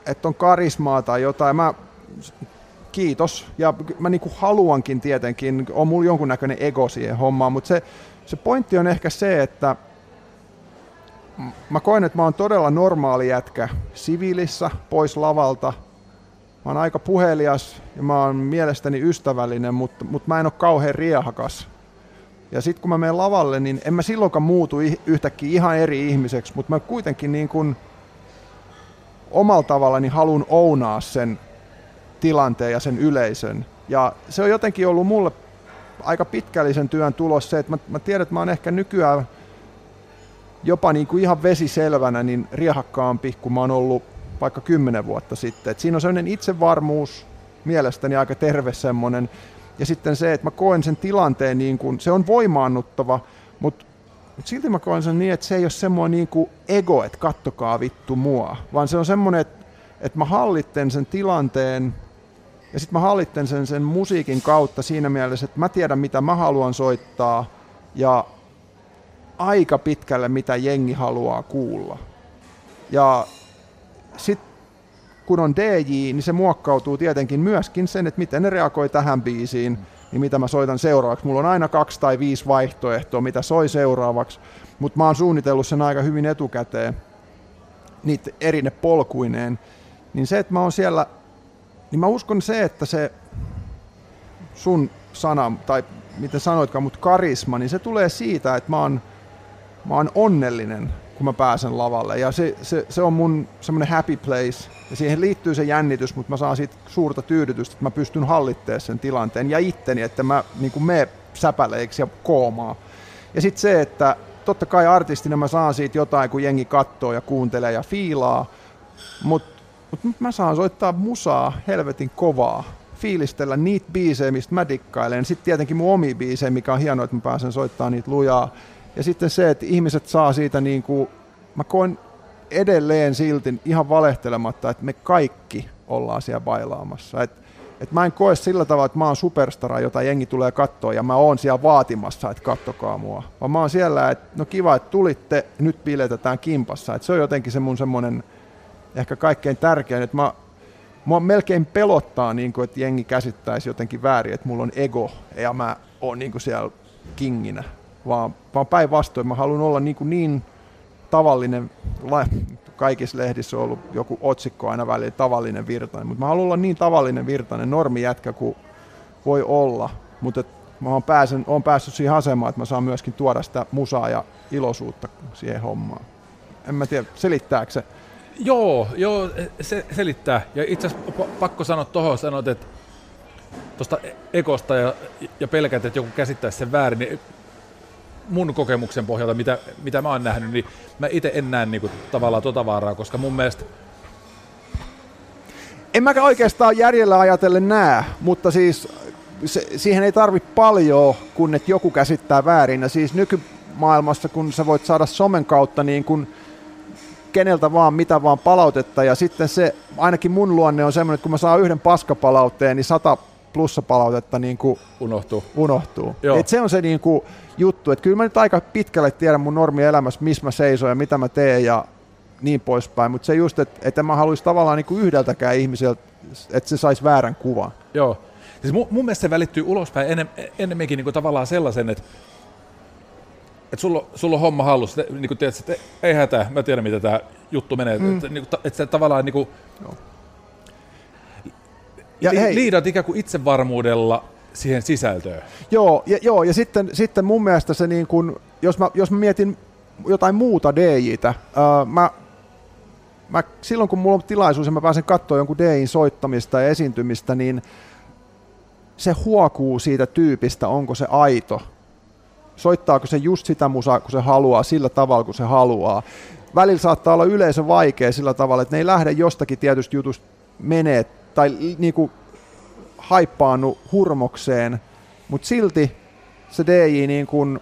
että on karismaa tai jotain, mä kiitos, ja mä niin kuin haluankin tietenkin, on mulla jonkunnäköinen ego siihen hommaan, mutta se, se pointti on ehkä se, että mä koen, että mä oon todella normaali jätkä siviilissä, pois lavalta, mä oon aika puhelias ja mä oon mielestäni ystävällinen, mutta, mutta mä en ole kauhean riehakas. Ja sitten kun mä menen lavalle, niin en mä silloinkaan muutu yhtäkkiä ihan eri ihmiseksi, mutta mä kuitenkin niin kuin omalla tavallani haluan ounaa sen tilanteen ja sen yleisön. Ja se on jotenkin ollut mulle aika pitkällisen työn tulos se, että mä, mä tiedän, että mä oon ehkä nykyään jopa niin kuin ihan vesiselvänä niin riehakkaampi kuin mä oon ollut vaikka kymmenen vuotta sitten. Et siinä on sellainen itsevarmuus, mielestäni aika terve semmoinen. Ja sitten se, että mä koen sen tilanteen, niin kuin, se on voimaannuttava, mutta mut silti mä koen sen niin, että se ei ole semmoinen niin kuin ego, että kattokaa vittu mua, vaan se on semmoinen, että, että mä hallitten sen tilanteen ja sitten mä hallitten sen sen musiikin kautta siinä mielessä, että mä tiedän mitä mä haluan soittaa ja aika pitkälle mitä jengi haluaa kuulla. Ja sitten kun on DJ, niin se muokkautuu tietenkin myöskin sen, että miten ne reagoi tähän biisiin, niin mitä mä soitan seuraavaksi. Mulla on aina kaksi tai viisi vaihtoehtoa, mitä soi seuraavaksi, mutta mä oon suunnitellut sen aika hyvin etukäteen, niitä erine polkuineen. Niin se, että mä oon siellä, niin mä uskon se, että se sun sana, tai miten sanoitkaan, mutta karisma, niin se tulee siitä, että mä oon, mä oon onnellinen kun mä pääsen lavalle. Ja se, se, se on mun semmoinen happy place. Ja siihen liittyy se jännitys, mutta mä saan siitä suurta tyydytystä, että mä pystyn hallittemaan sen tilanteen ja itteni, että mä niin mene säpäleiksi ja koomaa. Ja sitten se, että totta kai artistina mä saan siitä jotain, kun jengi katsoo ja kuuntelee ja fiilaa, mutta mut mä saan soittaa musaa helvetin kovaa, fiilistellä niitä biisejä, mistä mä dikkailen. Sitten tietenkin mun omi biisejä, mikä on hienoa, että mä pääsen soittamaan niitä lujaa. Ja sitten se, että ihmiset saa siitä niin kuin, mä koen edelleen silti ihan valehtelematta, että me kaikki ollaan siellä bailaamassa. Et, et mä en koe sillä tavalla, että mä oon superstara, jota jengi tulee katsoa ja mä oon siellä vaatimassa, että kattokaa mua. Vaan mä oon siellä, että no kiva, että tulitte, nyt piletetään kimpassa. Et se on jotenkin se mun semmonen ehkä kaikkein tärkein, että mä, mua melkein pelottaa, niin kuin, että jengi käsittäisi jotenkin väärin, että mulla on ego ja mä oon niin kuin siellä kinginä vaan, vaan päinvastoin mä haluan olla niin, kuin niin tavallinen, kaikissa lehdissä on ollut joku otsikko aina välillä, tavallinen virtainen, mutta mä haluan olla niin tavallinen virtainen, normijätkä kuin voi olla, mutta mä oon, pääsen, oon päässyt siihen asemaan, että mä saan myöskin tuoda sitä musaa ja iloisuutta siihen hommaan. En mä tiedä, selittääkö se? Joo, joo, se selittää. Ja itse asiassa pakko sanoa tuohon, sanot, että tuosta ekosta ja, ja pelkät, että joku käsittäisi sen väärin, niin mun kokemuksen pohjalta, mitä, mitä mä oon nähnyt, niin mä itse en näe niin kuin, tavallaan tota vaaraa, koska mun mielestä en mäkään oikeastaan järjellä ajatellen näe, mutta siis se, siihen ei tarvi paljon, kun et joku käsittää väärin. Ja siis nykymaailmassa, kun sä voit saada somen kautta niin kun keneltä vaan mitä vaan palautetta, ja sitten se, ainakin mun luonne on semmoinen, että kun mä saan yhden paskapalautteen, niin sata plussapalautetta niin kuin unohtuu. unohtuu. Et se on se niin kuin juttu, että kyllä mä nyt aika pitkälle tiedän mun normielämässä, missä mä seison ja mitä mä teen ja niin poispäin, mutta se just, että, että mä haluaisin tavallaan niin kuin yhdeltäkään ihmiseltä, että se saisi väärän kuvan. Joo. Siis mun, mun mielestä se välittyy ulospäin ennen, ennemminkin niin kuin tavallaan sellaisen, että että sulla, sulla on homma hallussa, niin kuin tiedät, että ei hätää, mä tiedän mitä tämä juttu menee. Mm. Että, niin kuin, että se tavallaan niin kuin, Joo ja li- hei, liidat ikään kuin itsevarmuudella siihen sisältöön. Joo, ja, joo, ja sitten, sitten mun mielestä se niin kuin, jos mä, jos mä mietin jotain muuta DJtä, ää, mä mä, silloin kun mulla on tilaisuus ja mä pääsen katsoa jonkun DIin soittamista ja esiintymistä, niin se huokuu siitä tyypistä, onko se aito. Soittaako se just sitä musaa, kun se haluaa, sillä tavalla, kun se haluaa. Välillä saattaa olla yleisö vaikea sillä tavalla, että ne ei lähde jostakin tietystä jutusta menee tai niinku haippaannu hurmokseen, mutta silti se DJ niin kuin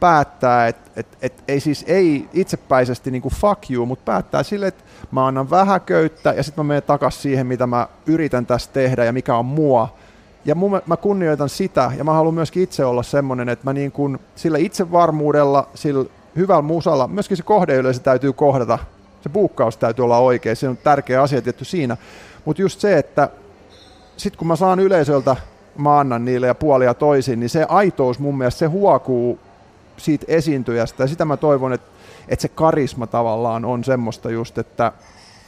päättää, että et, et, ei siis ei itsepäisesti niin kuin fuck you, mutta päättää sille, että mä annan vähän köyttä ja sitten mä menen takaisin siihen, mitä mä yritän tässä tehdä ja mikä on mua. Ja mun, mä kunnioitan sitä ja mä haluan myöskin itse olla semmoinen, että mä niin kuin sillä itsevarmuudella, sillä hyvällä musalla, myöskin se kohdeyleisö täytyy kohdata, se buukkaus täytyy olla oikein, se on tärkeä asia tietty siinä. Mutta just se, että sitten kun mä saan yleisöltä, mä annan niille ja puolia toisin, niin se aitous mun mielestä, se huokuu siitä esiintyjästä. Ja sitä mä toivon, että, että se karisma tavallaan on semmoista just, että,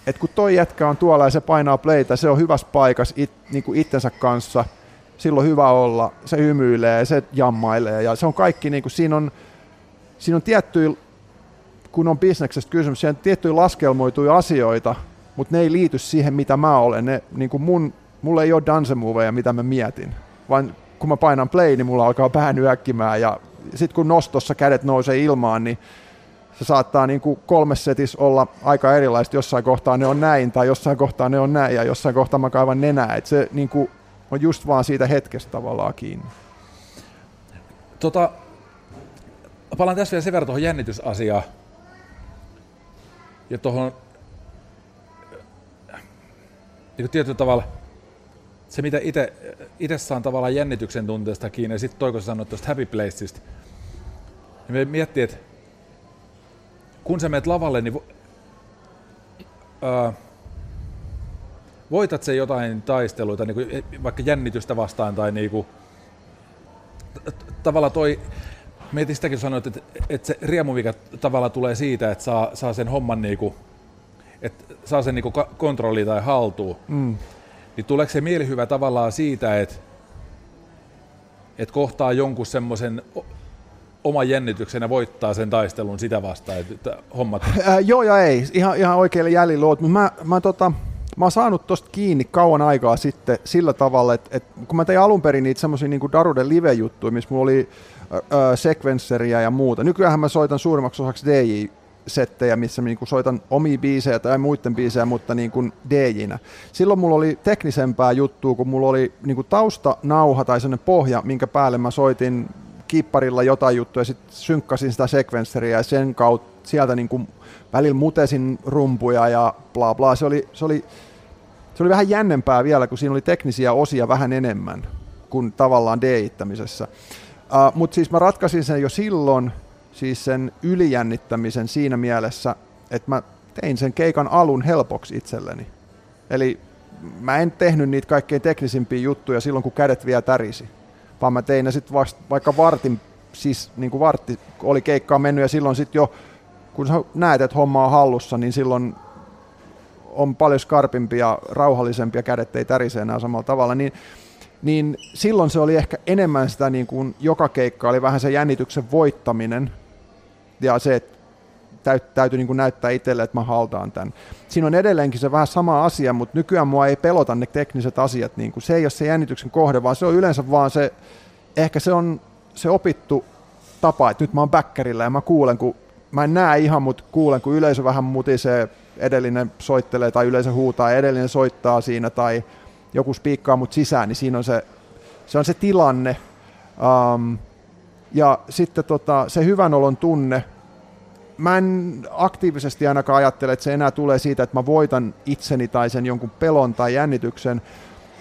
että kun toi jätkä on tuolla ja se painaa playtä, se on hyvässä paikassa it, niin kuin itsensä kanssa, silloin hyvä olla, se hymyilee, se jammailee ja se on kaikki, niin kuin, siinä on, siinä on tiettyjä, kun on bisneksestä kysymys, siinä on tiettyjä laskelmoituja asioita, mutta ne ei liity siihen, mitä mä olen. Ne, niin kuin mun, mulla ei ole dance moveja, mitä mä mietin, vaan kun mä painan play, niin mulla alkaa pää nyökkimään ja sitten kun nostossa kädet nousee ilmaan, niin se saattaa niin kuin kolmes setissä olla aika erilaista. Jossain kohtaa ne on näin tai jossain kohtaa ne on näin ja jossain kohtaa mä kaivan nenää. Et se niin kuin on just vaan siitä hetkestä tavallaan kiinni. Tota, palaan tässä vielä sen verran tuohon jännitysasiaan ja tuohon niin tietyllä tavalla se, mitä itse saan tavallaan jännityksen tunteesta kiinni, ja sitten toiko sanoa tuosta Happy Placeista, niin me miettii, että kun sä menet lavalle, niin vo, ää, voitat se jotain taisteluita, niin kuin vaikka jännitystä vastaan, tai niin kuin, tavallaan toi, mietin sitäkin sanoit, että, että se riemu, mikä tavallaan tulee siitä, että saa, saa sen homman niin kuin, että saa sen niin kontrolli tai haltuun, mm. niin tuleeko se mielihyvä tavallaan siitä, että, että kohtaa jonkun semmoisen oman jännityksen ja voittaa sen taistelun sitä vastaan, että hommat... Ää, joo ja ei, ihan, ihan oikealle jäljellä oot, mutta mä, mä, tota, mä oon saanut tosta kiinni kauan aikaa sitten sillä tavalla, että, että kun mä tein alun perin niitä semmoisia niin Daruden live-juttuja, missä mulla oli äh, sekvensseriä ja muuta. Nykyään mä soitan suurimmaksi osaksi DJ settejä, missä niin kuin soitan omia biisejä tai muiden biisejä, mutta niin kuin DJ-nä. Silloin mulla oli teknisempää juttua, kun mulla oli niin kuin taustanauha tai sellainen pohja, minkä päälle mä soitin kipparilla jotain juttuja, sitten synkkasin sitä sekvensseriä ja sen kautta sieltä niin kuin välillä mutesin rumpuja ja bla bla. Se oli, se oli, se oli vähän jännempää vielä, kun siinä oli teknisiä osia vähän enemmän kuin tavallaan deittämisessä. Uh, Mutta siis mä ratkaisin sen jo silloin, siis sen ylijännittämisen siinä mielessä, että mä tein sen keikan alun helpoksi itselleni. Eli mä en tehnyt niitä kaikkein teknisimpiä juttuja silloin, kun kädet vielä tärisi, vaan mä tein ne sitten vaikka vartin, siis niin kuin vartti oli keikkaa mennyt ja silloin sitten jo, kun sä näet, että homma on hallussa, niin silloin on paljon skarpimpia, rauhallisempia, kädet ei tärise enää samalla tavalla, niin niin silloin se oli ehkä enemmän sitä, niin kuin joka keikka oli vähän se jännityksen voittaminen ja se, että täyt, täytyy niin kuin näyttää itselle, että mä haltaan tämän. Siinä on edelleenkin se vähän sama asia, mutta nykyään mua ei pelota ne tekniset asiat. Niin kuin se ei ole se jännityksen kohde, vaan se on yleensä vaan se, ehkä se on se opittu tapa, että nyt mä oon backerillä ja mä kuulen, kun mä en näe ihan, mutta kuulen, kun yleisö vähän mutisee, edellinen soittelee tai yleisö huutaa, edellinen soittaa siinä tai joku spiikkaa mut sisään, niin siinä on se, se, on se tilanne. Um, ja sitten tota, se hyvän olon tunne, mä en aktiivisesti ainakaan ajattele, että se enää tulee siitä, että mä voitan itseni tai sen jonkun pelon tai jännityksen,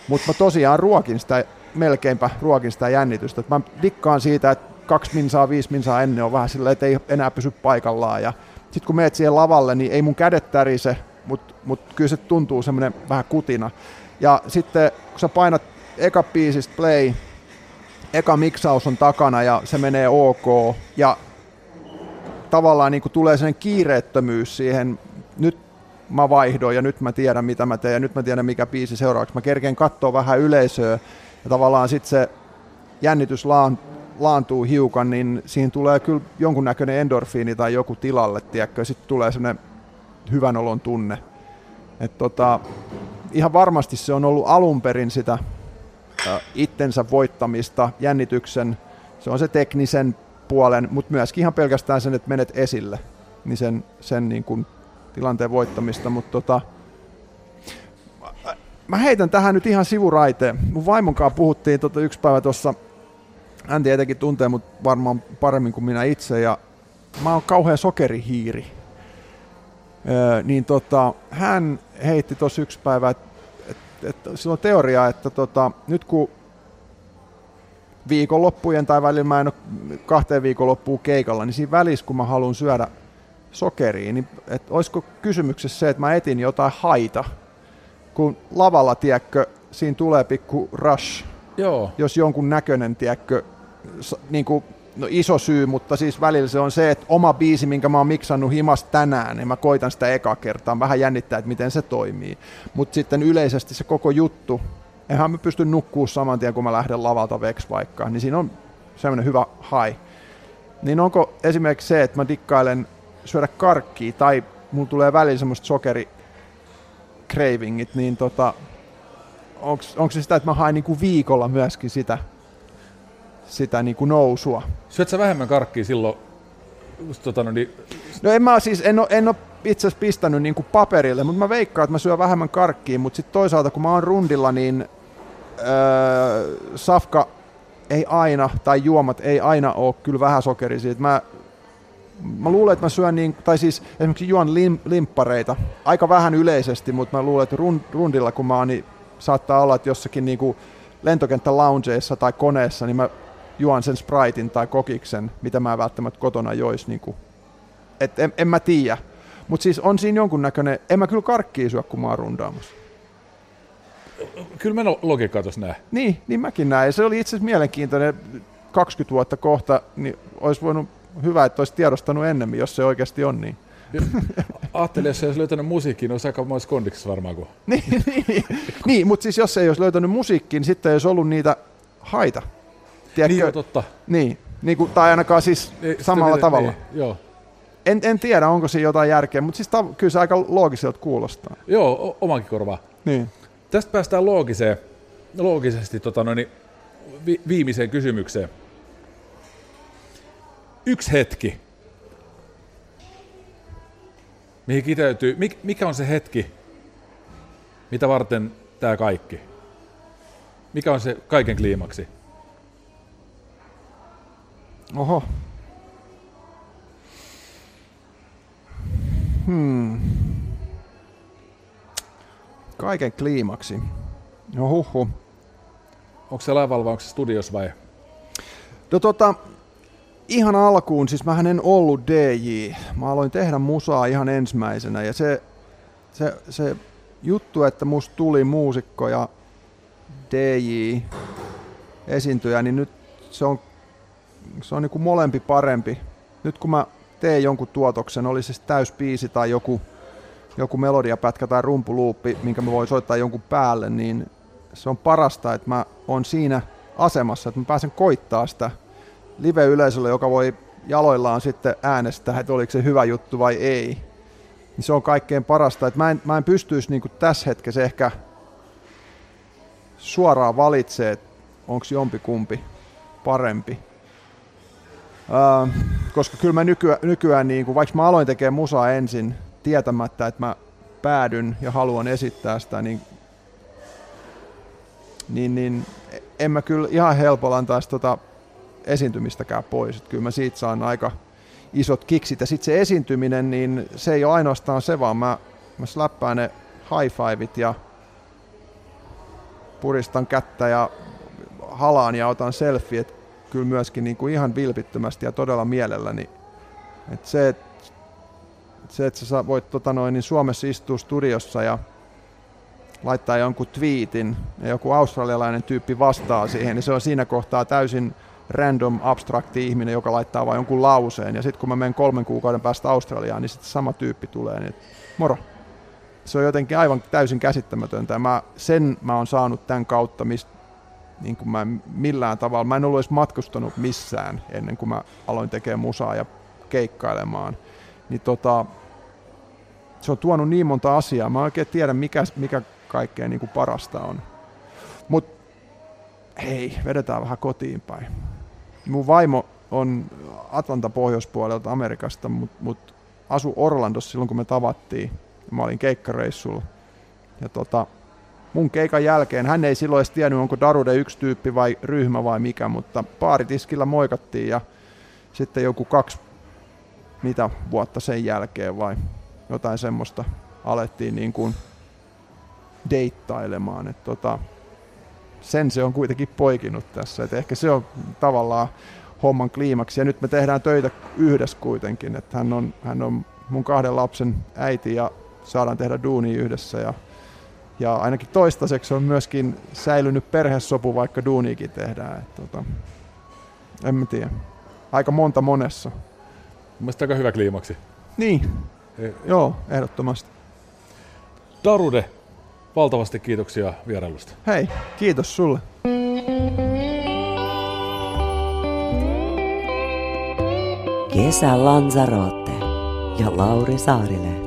mutta mä tosiaan ruokin sitä, melkeinpä ruokin sitä jännitystä. Mä dikkaan siitä, että kaksi minsaa, viisi minsaa ennen on vähän silleen, että ei enää pysy paikallaan. Ja sitten kun meet siihen lavalle, niin ei mun kädet tärise, mutta mut kyllä se tuntuu semmoinen vähän kutina. Ja sitten kun sä painat eka biisistä play, eka miksaus on takana ja se menee ok. Ja tavallaan niin kuin tulee sen kiireettömyys siihen, nyt mä vaihdoin ja nyt mä tiedän mitä mä teen ja nyt mä tiedän mikä biisi seuraavaksi. Mä kerkeen katsoa vähän yleisöä ja tavallaan sitten se jännitys laan, laantuu hiukan, niin siinä tulee kyllä jonkunnäköinen endorfiini tai joku tilalle, tiedätkö, sitten tulee semmoinen hyvän olon tunne. Et tota, ihan varmasti se on ollut alun perin sitä itsensä voittamista, jännityksen, se on se teknisen puolen, mutta myöskin ihan pelkästään sen, että menet esille, niin sen, sen niin kuin tilanteen voittamista, mutta tota, mä heitän tähän nyt ihan sivuraiteen. Mun vaimonkaan puhuttiin tota yksi päivä tuossa, hän tietenkin tuntee mut varmaan paremmin kuin minä itse, ja mä oon kauhean sokerihiiri. Öö, niin tota, hän heitti tuossa yksi päivä, että et, et, sillä on teoria, että tota, nyt kun viikonloppujen tai välillä mä en ole kahteen viikonloppuun keikalla, niin siinä välissä kun mä haluan syödä sokeria, niin et olisiko kysymyksessä se, että mä etin jotain haita, kun lavalla, tiedätkö, siinä tulee pikku rush, Joo. jos jonkun näköinen, tiedätkö, niin kuin, no iso syy, mutta siis välillä se on se, että oma biisi, minkä mä oon miksannut himas tänään, niin mä koitan sitä eka kertaa. Vähän jännittää, että miten se toimii. Mutta sitten yleisesti se koko juttu, eihän mä pysty nukkuu saman tien, kun mä lähden lavalta veks vaikka, niin siinä on semmoinen hyvä hai. Niin onko esimerkiksi se, että mä dikkailen syödä karkkia tai mulla tulee välillä semmoista sokeri cravingit, niin tota, onko se sitä, että mä haen niinku viikolla myöskin sitä, sitä niinku nousua? Syöt sä vähemmän karkkia silloin, tota, no, niin, No en mä siis, en ole, en ole itse asiassa pistänyt niinku paperille, mutta mä veikkaan, että mä syön vähemmän karkkia, mutta sitten toisaalta kun mä oon rundilla, niin öö, safka ei aina, tai juomat ei aina ole kyllä vähän sokerisia. Mä, mä luulen, että mä syön niin, tai siis esimerkiksi juon lim, limppareita aika vähän yleisesti, mutta mä luulen, että run, rundilla kun mä oon, niin saattaa olla, että jossakin niinku lentokenttä loungeissa tai koneessa, niin mä juon sen Spritein tai kokiksen, mitä mä välttämättä kotona jois. Niinku. Et en, en mä tiedä. Mutta siis on siinä jonkunnäköinen, en mä kyllä karkkia syö, kun mä oon rundaamassa. kyllä mä no- logiikkaa tuossa näen. Niin, niin mäkin näin. Se oli itse asiassa mielenkiintoinen. 20 vuotta kohta, niin olisi voinut hyvä, että olisi tiedostanut ennemmin, jos se oikeasti on niin. Ajattelin, jos se olisi löytänyt musiikkiin, niin olisi aika moissa kondiksessa varmaan. Kun... *laughs* niin, niin, niin, niin mutta siis jos ei olisi löytänyt musiikkiin, niin sitten ei olisi ollut niitä haita. Tiedätkö? Niin, joo, totta. Niin, niin kuin, tai ainakaan siis Niin, sitten samalla miten- tavalla. Niin, joo. En, en tiedä, onko siinä jotain järkeä, mutta siis tav- kyllä se aika loogiselta kuulostaa. joo, o- omankin korvaa. Niin. Tästä päästään loogiseen, loogisesti tota, noin, vi- viimeiseen kysymykseen. Yksi hetki, mihin kiteytyy, mik, mikä on se hetki, mitä varten tämä kaikki? Mikä on se kaiken kliimaksi? Oho. Hmm. Kaiken kliimaksi. No huhu. Onko se se studios vai? No tota, ihan alkuun, siis mä en ollut DJ. Mä aloin tehdä musaa ihan ensimmäisenä ja se, se, se juttu, että musta tuli muusikko ja DJ esiintyjä, niin nyt se on, se on niinku molempi parempi. Nyt kun mä teen jonkun tuotoksen, oli se täyspiisi tai joku, joku melodiapätkä tai rumpuluuppi, minkä mä voin soittaa jonkun päälle, niin se on parasta, että mä oon siinä asemassa, että mä pääsen koittaa sitä live-yleisölle, joka voi jaloillaan sitten äänestää, että oliko se hyvä juttu vai ei. Niin se on kaikkein parasta. Että mä, en, mä en pystyisi niin tässä hetkessä ehkä suoraan valitsemaan, onko jompikumpi parempi. Koska kyllä mä nykyään, nykyään niin kuin, vaikka mä aloin tekemään musaa ensin tietämättä, että mä päädyn ja haluan esittää sitä, niin, niin, niin en mä kyllä ihan helpolla antaisi tota esiintymistäkään pois. Että kyllä mä siitä saan aika isot kiksit. Ja sitten se esiintyminen, niin se ei ole ainoastaan se, vaan mä, mä slappään ne high fiveit ja puristan kättä ja halaan ja otan selfie. Et kyllä myöskin niin kuin ihan vilpittömästi ja todella mielelläni. Et se, että se, että sä voit tota noin, niin Suomessa istua studiossa ja laittaa jonkun twiitin ja joku australialainen tyyppi vastaa siihen, niin se on siinä kohtaa täysin random abstrakti ihminen, joka laittaa vain jonkun lauseen. Ja sitten kun mä menen kolmen kuukauden päästä Australiaan, niin sitten sama tyyppi tulee, niin moro. Se on jotenkin aivan täysin käsittämätöntä. Mä, sen mä oon saanut tämän kautta, mistä niin kuin mä millään tavalla, mä en ollut edes matkustanut missään ennen kuin mä aloin tekemään musaa ja keikkailemaan. Niin tota, se on tuonut niin monta asiaa. Mä en oikein tiedä, mikä, mikä kaikkein niin parasta on. Mutta hei, vedetään vähän kotiin päin. Mun vaimo on Atlanta pohjoispuolelta Amerikasta, mutta mut asu Orlandossa silloin, kun me tavattiin. Mä olin keikkareissulla. Ja tota, mun keikan jälkeen, hän ei silloin edes tiennyt, onko Darude yksi tyyppi vai ryhmä vai mikä, mutta paaritiskillä moikattiin ja sitten joku kaksi mitä vuotta sen jälkeen vai jotain semmoista alettiin niin kuin deittailemaan. Et tota, sen se on kuitenkin poikinut tässä. Et ehkä se on tavallaan homman kliimaksi. Ja nyt me tehdään töitä yhdessä kuitenkin. Että hän, on, hän on mun kahden lapsen äiti ja saadaan tehdä duuni yhdessä. Ja, ja ainakin toistaiseksi on myöskin säilynyt perhesopu, vaikka duuniikin tehdään. Et tota, en mä tiedä. Aika monta monessa. Mielestäni aika hyvä kliimaksi. Niin, Eh, joo, ehdottomasti. Darude, valtavasti kiitoksia vierailusta. Hei, kiitos sulle. Kesä Lanzarote ja Lauri Saarilehto.